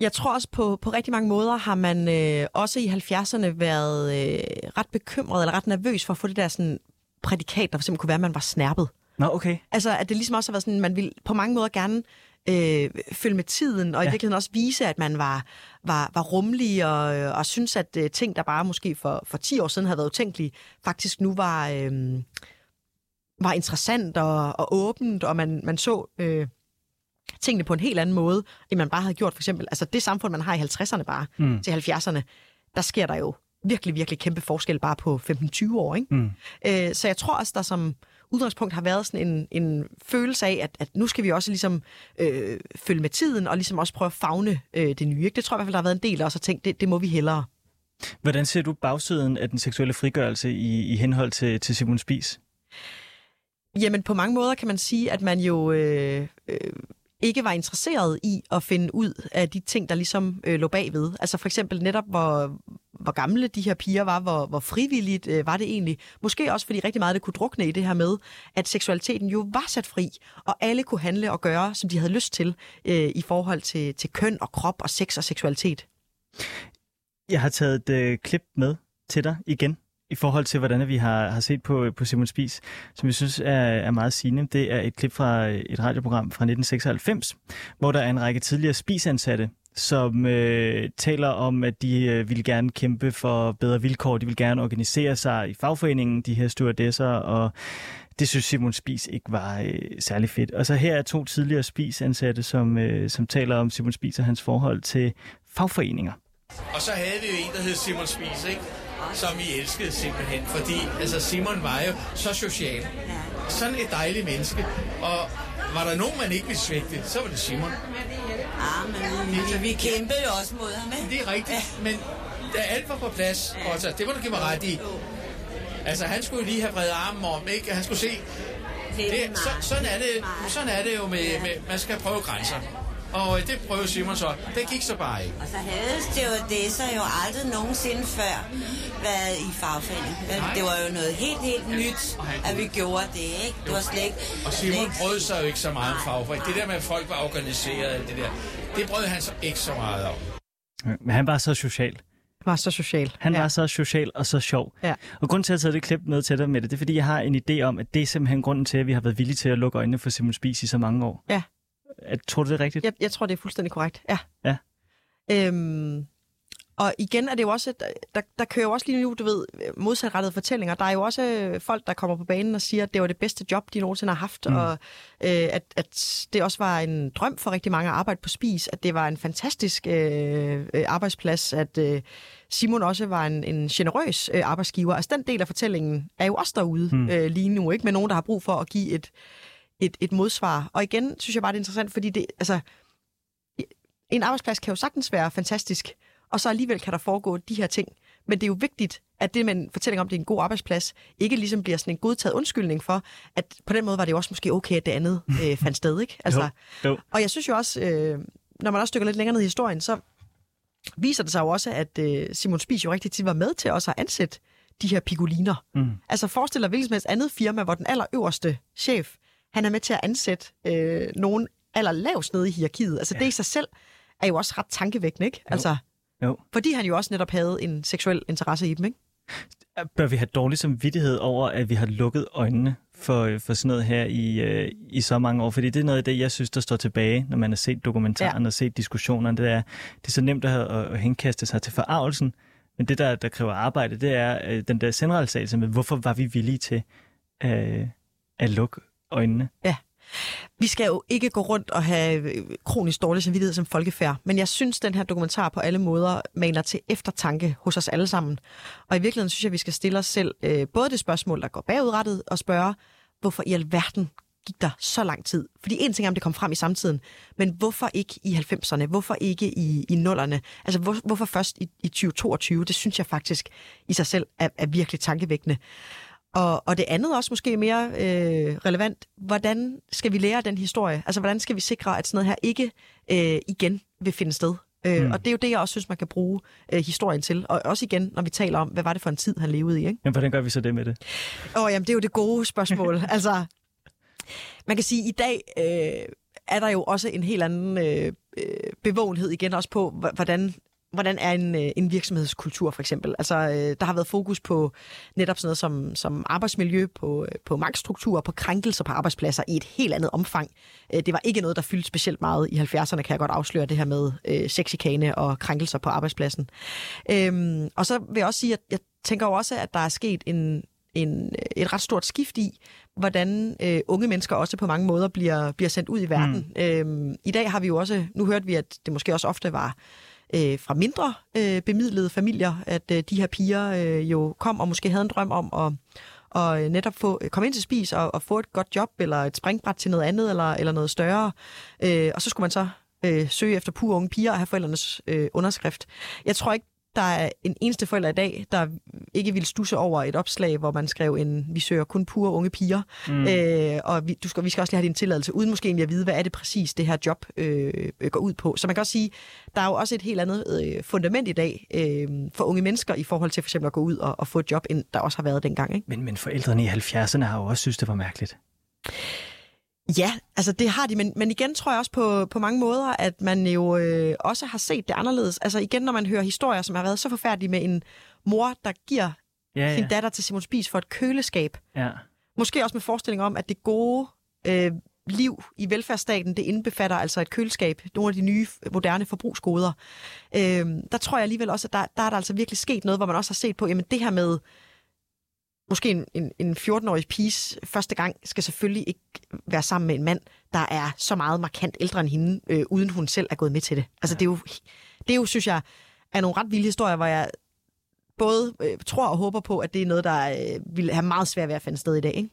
Jeg tror også på, på rigtig mange måder har man øh, også i 70'erne været øh, ret bekymret eller ret nervøs for at få det der sådan, prædikat, der for eksempel kunne være, at man var snærpet. Nå, okay. Altså, at det ligesom også har været sådan, man vil på mange måder gerne øh, følge med tiden, og i Ja. virkeligheden også vise, at man var, var, var rummelig, og, og synes, at øh, ting, der bare måske for, for 10 år siden havde været utænkelige, faktisk nu var, øh, var interessant og, og åbent, og man, man så øh, tingene på en helt anden måde, end man bare havde gjort for eksempel. Altså det samfund, man har i 50'erne bare Mm. til 70'erne, der sker der jo virkelig, virkelig kæmpe forskel bare på 15-20 år, ikke? Mm. Øh, så jeg tror også, der som udgangspunkt har været sådan en, en følelse af, at, at nu skal vi også ligesom øh, følge med tiden, og ligesom også prøve at fagne øh, det nye. Ikke? Det tror jeg i hvert fald, der har været en del, der også har tænkt, det, det må vi hellere. Hvordan ser du bagsiden af den seksuelle frigørelse i, i henhold til, til Simon Spies? Jamen, på mange måder kan man sige, at man jo øh, øh, ikke var interesseret i at finde ud af de ting, der ligesom øh, lå bagved. Altså for eksempel netop, hvor, hvor gamle de her piger var, hvor, hvor frivilligt øh, var det egentlig. Måske også, fordi rigtig meget det kunne drukne i det her med, at seksualiteten jo var sat fri, og alle kunne handle og gøre, som de havde lyst til, øh, i forhold til, til køn og krop og sex og seksualitet. Jeg har taget et øh, klip med til dig igen, i forhold til, hvordan vi har, har set på, på Simon Spies, som vi synes er, er meget sigende. Det er et klip fra øh, et radioprogram fra 1996, hvor der er en række tidligere spisansatte, som øh, taler om, at de øh, vil gerne kæmpe for bedre vilkår. De vil gerne organisere sig i fagforeningen, de her stewardesser, og det synes Simon Spies ikke var øh, særlig fedt. Og så her er to tidligere spisansatte, som, øh, som taler om Simon Spies og hans forhold til fagforeninger. Og så havde vi jo en, der hed Simon Spies, ikke? Som vi elskede simpelthen, fordi altså Simon var jo så social. Sådan et dejligt menneske. Og var der nogen, man ikke ville svigte, så var det Simon. Ah, men vi, vi kæmpede jo også mod ham, ikke? Det er rigtigt, men da alt var på plads, og så, det må du give mig ret i. Altså, han skulle lige have vredet armen om, ikke? Han skulle se... Det, så, sådan, er det, sådan er det jo med, med, man skal prøve grænser. Og øh, det prøvede Simon så. Det gik så bare ikke. Og så havde stewardesser jo aldrig nogensinde før været i fagforening. Det var jo noget helt, helt nyt, at vi gjorde det, ikke? Det var slet ikke... Og Simon brød sig jo ikke så meget om fagforening. Det der med, at folk var organiseret, alt det der, det brød han så ikke så meget om. Men han var så social. Var så social. Han ja. var så social og så sjov. Ja. Og grunden til, at jeg har taget det klip med til dig med det, det er, fordi jeg har en idé om, at det er simpelthen grunden til, at vi har været villige til at lukke øjnene for Simon Spies i så mange år. Ja. Tror du, det er rigtigt? Jeg, jeg tror, det er fuldstændig korrekt, ja. Ja. Øhm, og igen er det jo også, et- der, der kører jo også lige nu, du ved, modsatrettede fortællinger. Der er jo også øh, folk, der kommer på banen og siger, at det var det bedste job, de nogensinde har haft, Mm. og øh, at, at det også var en drøm for rigtig mange at arbejde på Spis, at det var en fantastisk øh, øh, arbejdsplads, at øh, Simon også var en, en generøs øh, arbejdsgiver. Altså den del af fortællingen er jo også derude mm. øh, lige nu, ikke med nogen, der har brug for at give et, et, et modsvar. Og igen synes jeg bare, det er interessant, fordi det, altså, en arbejdsplads kan jo sagtens være fantastisk, og så alligevel kan der foregå de her ting. Men det er jo vigtigt, at det med en fortælling om, det er en god arbejdsplads, ikke ligesom bliver sådan en godtaget undskyldning for, at på den måde var det jo også måske okay, at det andet øh, fandt sted. Ikke? Altså, Jo, jo. Og jeg synes jo også, øh, når man også dykker lidt længere ned i historien, så viser det sig jo også, at øh, Simon Spies jo rigtig tit var med til også at ansætte de her pigoliner. Mm. Altså forestil dig hvilket som helst andet firma, hvor den allerøverste chef, han er med til at ansætte øh, nogen allerlavst nede i hierarkiet. Altså ja. det i sig selv er jo også ret tankevækkende, ikke? Altså, Jo. fordi han jo også netop havde en seksuel interesse i dem, ikke? Bør vi have dårlig samvittighed over, at vi har lukket øjnene for, for sådan noget her i, øh, i så mange år? Fordi det er noget af det, jeg synes, der står tilbage, når man har set dokumentaren ja. og set diskussionerne. Det er, det er så nemt at, at, at henkaste sig til forarvelsen, men det, der, der kræver arbejde, det er øh, den der selvrealisering med, hvorfor var vi villige til øh, at lukke øjnene? Ja, Vi skal jo ikke gå rundt og have øh, kronisk dårlig samvittighed som folkefærd, men jeg synes, den her dokumentar på alle måder maner til eftertanke hos os alle sammen. Og i virkeligheden synes jeg, vi skal stille os selv øh, både det spørgsmål, der går bagudrettet, og spørge, hvorfor i alverden gik der så lang tid? Fordi en ting er, om det kom frem i samtiden, men hvorfor ikke i 90'erne? Hvorfor ikke i, i nullerne? Altså, hvor, hvorfor først i, i 2022? Det synes jeg faktisk i sig selv er, er virkelig tankevækkende. Og, og det andet også måske mere øh, relevant, hvordan skal vi lære den historie? Altså, hvordan skal vi sikre, at sådan noget her ikke øh, igen vil finde sted? Øh, Mm. Og det er jo det, jeg også synes, man kan bruge øh, historien til. Og også igen, når vi taler om, hvad var det for en tid, han levede i, ikke? Men hvordan gør vi så det med det? Åh, oh, jamen, det er jo det gode spørgsmål. altså, man kan sige, at i dag øh, er der jo også en helt anden øh, øh, bevågenhed igen også på, hvordan hvordan er en, øh, en virksomhedskultur for eksempel? Altså, øh, der har været fokus på netop sådan noget som, som arbejdsmiljø, på, øh, på magtstruktur, på krænkelser på arbejdspladser i et helt andet omfang. Det var ikke noget, der fyldte specielt meget i 70'erne, kan jeg godt afsløre det her med øh, sexikane og krænkelser på arbejdspladsen. Øhm, og så vil jeg også sige, at jeg tænker jo også, at der er sket en, en, et ret stort skift i, hvordan øh, unge mennesker også på mange måder bliver, bliver sendt ud i verden. Mm. Øhm, I dag har vi jo også, nu hørte vi, at det måske også ofte var øh, fra mindre øh, bemidlede familier, at øh, de her piger øh, jo kom og måske havde en drøm om at og øh, netop få, øh, komme ind til spis og, og få et godt job, eller et springbræt til noget andet, eller, eller noget større. Øh, og så skulle man så øh, søge efter pure unge piger og have forældrenes øh, underskrift. Jeg tror ikke, der er en eneste forælder i dag, der ikke vil stusse over et opslag, hvor man skrev en, vi søger kun pure unge piger, Mm. øh, og vi, du skal, vi skal også lige have din tilladelse, uden måske egentlig at vide, hvad er det præcis, det her job øh, øh, går ud på. Så man kan også sige, der er jo også et helt andet øh, fundament i dag øh, for unge mennesker, i forhold til for eksempel at gå ud og, og få et job, end der også har været dengang. Ikke? Men, men forældrene i 70'erne har jo også synes, det var mærkeligt. Ja, altså det har de, men, men igen tror jeg også på, på mange måder, at man jo øh, også har set det anderledes. Altså igen, når man hører historier, som har været så forfærdelige med en mor, der giver Ja, ja, sin datter til Simon Spies for et køleskab. Ja. Måske også med forestilling om, at det gode øh, liv i velfærdsstaten, det indbefatter altså et køleskab, nogle af de nye moderne forbrugsgoder. Øh, der tror jeg alligevel også, at der, der er der altså virkelig sket noget, hvor man også har set på, jamen det her med måske en, en, en 14-årig pige første gang skal selvfølgelig ikke være sammen med en mand, der er så meget markant ældre end hende, øh, uden hun selv er gået med til det. Altså det er jo, det er jo synes jeg, er nogle ret vilde historier, hvor jeg både øh, tror og håber på, at det er noget, der øh, vil have meget svært ved at finde sted i dag. Ikke?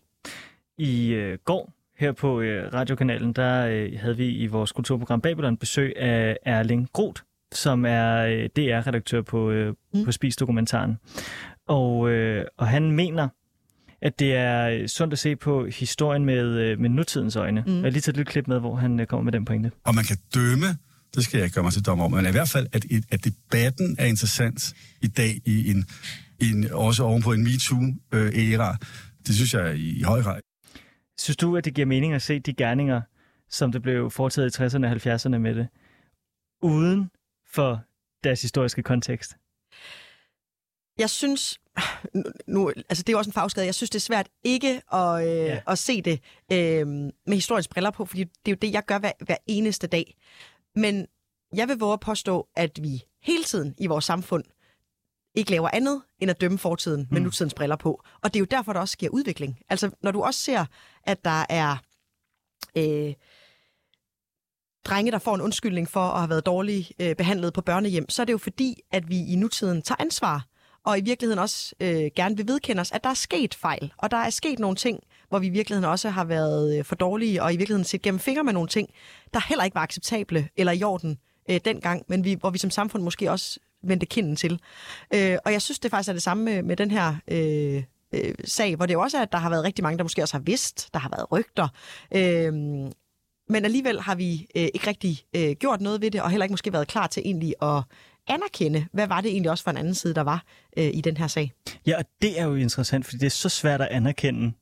I øh, går her på øh, radiokanalen, der øh, havde vi i vores kulturprogram Babylon besøg af Erling Groth, som er øh, DR-redaktør på, øh, mm. på Spis-dokumentaren. Og, øh, og han mener, at det er øh, sundt at se på historien med, øh, med nutidens øjne. Mm. Jeg har lige taget et lille klip med, hvor han øh, kommer med den pointe. Og man kan dømme, det skal jeg ikke gøre mig til dommer om, men i hvert fald, at, at debatten er interessant i dag, i en, i en, også ovenpå en MeToo-æra. Det synes jeg i, i høj grad. Synes du, at det giver mening at se de gerninger, som det blev foretaget i 60'erne og 70'erne med det, uden for deres historiske kontekst? Jeg synes, nu, altså det er jo også en fagskade, jeg synes, det er svært ikke at, øh, ja. at se det øh, med historiens briller på, fordi det er jo det, jeg gør hver, hver eneste dag. Men jeg vil våge at påstå, at vi hele tiden i vores samfund ikke laver andet end at dømme fortiden mm. med nutidens briller på. Og det er jo derfor, der også sker udvikling. Altså, når du også ser, at der er øh, drenge, der får en undskyldning for at have været dårligt øh, behandlet på børnehjem, så er det jo fordi, at vi i nutiden tager ansvar, og i virkeligheden også øh, gerne vil vedkende os, at der er sket fejl, og der er sket nogle ting, hvor vi i virkeligheden også har været øh, for dårlige, og i virkeligheden set gennem fingre med nogle ting, der heller ikke var acceptable eller i orden øh, dengang, men vi, hvor vi som samfund måske også vendte kinden til. Øh, og jeg synes, det faktisk er det samme med, med den her øh, øh, sag, hvor det jo også er, at der har været rigtig mange, der måske også har vidst, der har været rygter, øh, men alligevel har vi øh, ikke rigtig øh, gjort noget ved det, og heller ikke måske været klar til egentlig at anerkende, hvad var det egentlig også for en anden side, der var øh, i den her sag. Ja, og det er jo interessant, fordi det er så svært at anerkende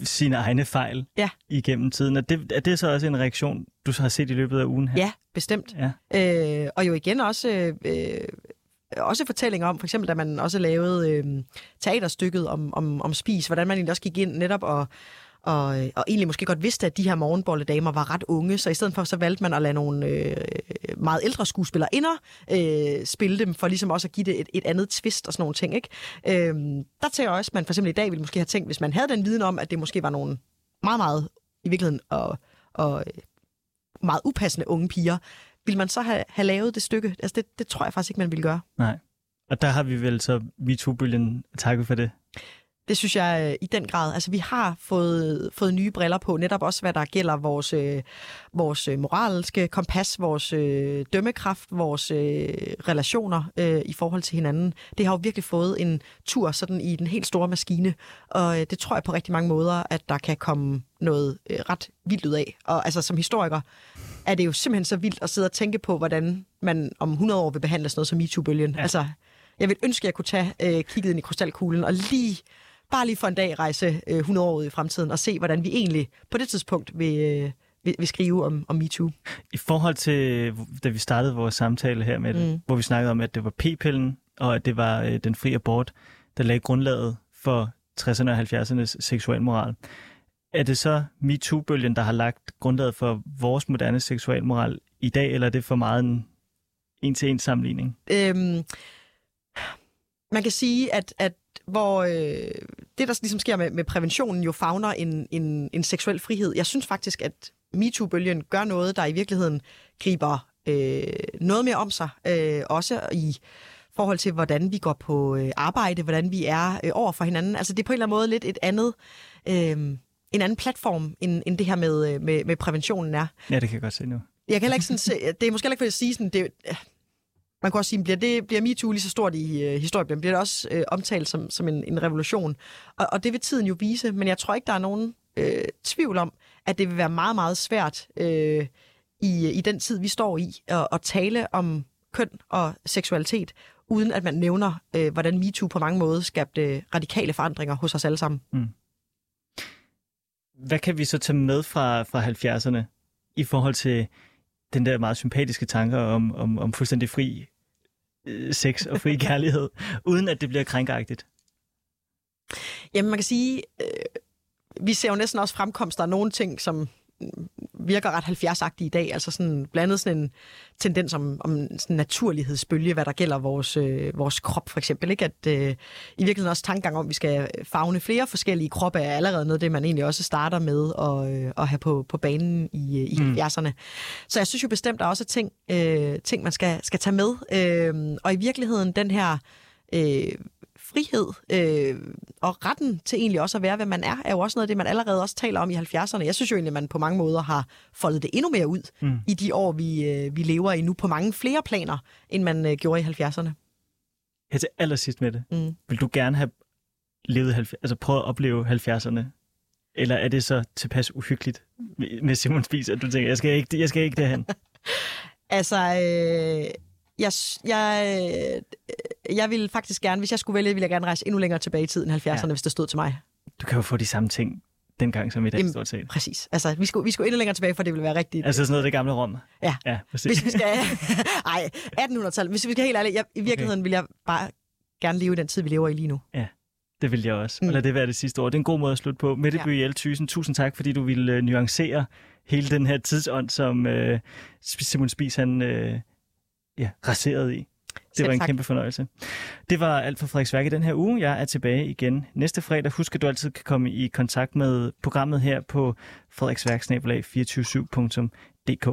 sine egne fejl ja. igennem tiden. Er det, er det så også en reaktion, du så har set i løbet af ugen her? Ja, bestemt. Ja. Øh, og jo igen også... Øh, også fortællinger om, for eksempel da man også lavede øh, teaterstykket om, om, om spis, hvordan man egentlig også gik ind netop og, og, øh, og egentlig måske godt vidste, at de her morgenbolledamer var ret unge, så i stedet for så valgte man at lade nogle øh, meget ældre skuespillere inder øh, spille dem, for ligesom også at give det et, et andet twist og sådan nogle ting. Ikke? Øh, der tænker jeg også, at man for eksempel i dag ville måske have tænkt, hvis man havde den viden om, at det måske var nogle meget, meget i virkeligheden og, og øh, meget upassende unge piger, ville man så have, have lavet det stykke? Altså det, det tror jeg faktisk ikke, man ville gøre. Nej. Og der har vi vel så MeToo-bølgen takket for det. Det synes jeg øh, i den grad. Altså, vi har fået, fået nye briller på, netop også hvad der gælder vores, øh, vores øh, moralske kompas, vores øh, dømmekraft, vores øh, relationer øh, i forhold til hinanden. Det har jo virkelig fået en tur sådan i den helt store maskine, og øh, det tror jeg på rigtig mange måder, at der kan komme noget øh, ret vildt ud af. Og altså, som historiker er det jo simpelthen så vildt at sidde og tænke på, hvordan man om 100 år vil behandle sådan noget som MeToo-bølgen. Ja. Altså, jeg vil ønske, at jeg kunne tage øh, kigget ind i krystalkuglen og lige bare lige for en dag rejse øh, 100 år ud i fremtiden og se, hvordan vi egentlig på det tidspunkt vil, øh, vil, vil skrive om, om MeToo. I forhold til, da vi startede vores samtale her med det, Mm. hvor vi snakkede om, at det var p-pillen, og at det var øh, den fri abort, der lagde grundlaget for 60'erne og 70'ernes seksualmoral. Er det så MeToo-bølgen, der har lagt grundlaget for vores moderne seksualmoral i dag, eller er det for meget en en-til-en sammenligning? Øhm, man kan sige, at, at hvor øh, det, der ligesom sker med, med præventionen, jo fagner en, en, en seksuel frihed. Jeg synes faktisk, at MeToo-bølgen gør noget, der i virkeligheden griber øh, noget mere om sig. Øh, også i forhold til, hvordan vi går på øh, arbejde, hvordan vi er øh, over for hinanden. Altså det er på en eller anden måde lidt et andet... Øh, en anden platform, end, end det her med, øh, med, med præventionen er. Ja, det kan jeg godt se nu. Jeg kan heller ikke sådan se, det er måske heller ikke for at sige sådan, det, man kan også sige, bliver, det, bliver MeToo lige så stort i øh, historien, bliver det også øh, omtalt som, som en, en revolution. Og, og det vil tiden jo vise, men jeg tror ikke, der er nogen øh, tvivl om, at det vil være meget, meget svært øh, i, i den tid, vi står i, at, at tale om køn og seksualitet, uden at man nævner, øh, hvordan MeToo på mange måder skabte radikale forandringer hos os alle sammen. Mm. Hvad kan vi så tage med fra, fra 70'erne i forhold til den der meget sympatiske tanker om, om, om fuldstændig fri øh, sex og fri kærlighed, uden at det bliver krænkagtigt? Jamen, man kan sige, øh, vi ser jo næsten også fremkomster af nogle ting, som virker ret 70-agtige i dag, altså sådan blandet sådan en tendens om, om sådan naturlighedsbølge, hvad der gælder vores, øh, vores krop for eksempel. Ikke? At øh, i virkeligheden også tankegang om, at vi skal fagne flere forskellige kroppe, er allerede noget, det man egentlig også starter med at, øh, at have på, på banen i, øh, i mm. 70'erne. Så jeg synes jo bestemt, der er også ting, øh, ting man skal, skal tage med. Øh, og i virkeligheden den her øh, frihed øh, og retten til egentlig også at være, hvad man er, er jo også noget af det, man allerede også taler om i 70'erne. Jeg synes jo egentlig, at man på mange måder har foldet det endnu mere ud Mm. i de år, vi, øh, vi lever i nu, på mange flere planer, end man øh, gjorde i 70'erne. Her til allersidst med det. Mm. Vil du gerne have levet, 70, altså prøvet at opleve 70'erne? Eller er det så tilpas uhyggeligt med- med Simon Spies, at du tænker, jeg skal ikke, jeg skal ikke derhen? Altså, øh, jeg, jeg, øh, jeg vil faktisk gerne, hvis jeg skulle vælge, ville jeg gerne rejse endnu længere tilbage i tiden, 70'erne, ja. hvis det stod til mig. Du kan jo få de samme ting dengang som i dag, Jamen, stort set. Præcis. Altså, vi skulle, vi skulle endnu længere tilbage, for det ville være rigtigt. Altså sådan noget af det gamle Rom. Ja. Ja, præcis. Hvis vi skal... Ej, 1800-tallet. Hvis vi skal helt ærligt, jeg, i virkeligheden okay. vil jeg bare gerne leve i den tid, vi lever i lige nu. Ja, det vil jeg også. Mm. Og lad det være det sidste ord. Det er en god måde at slutte på. Mette Ja. Bøgel Thyssen, tusind tak, fordi du ville øh, nuancere hele den her tidsånd, som øh, Simon Spies han øh, ja, raserede i. Det Selv var en tak. kæmpe fornøjelse. Det var alt for Frederiksværk i den her uge. Jeg er tilbage igen næste fredag. Husk, at du altid kan komme i kontakt med programmet her på frederiksværk 247dk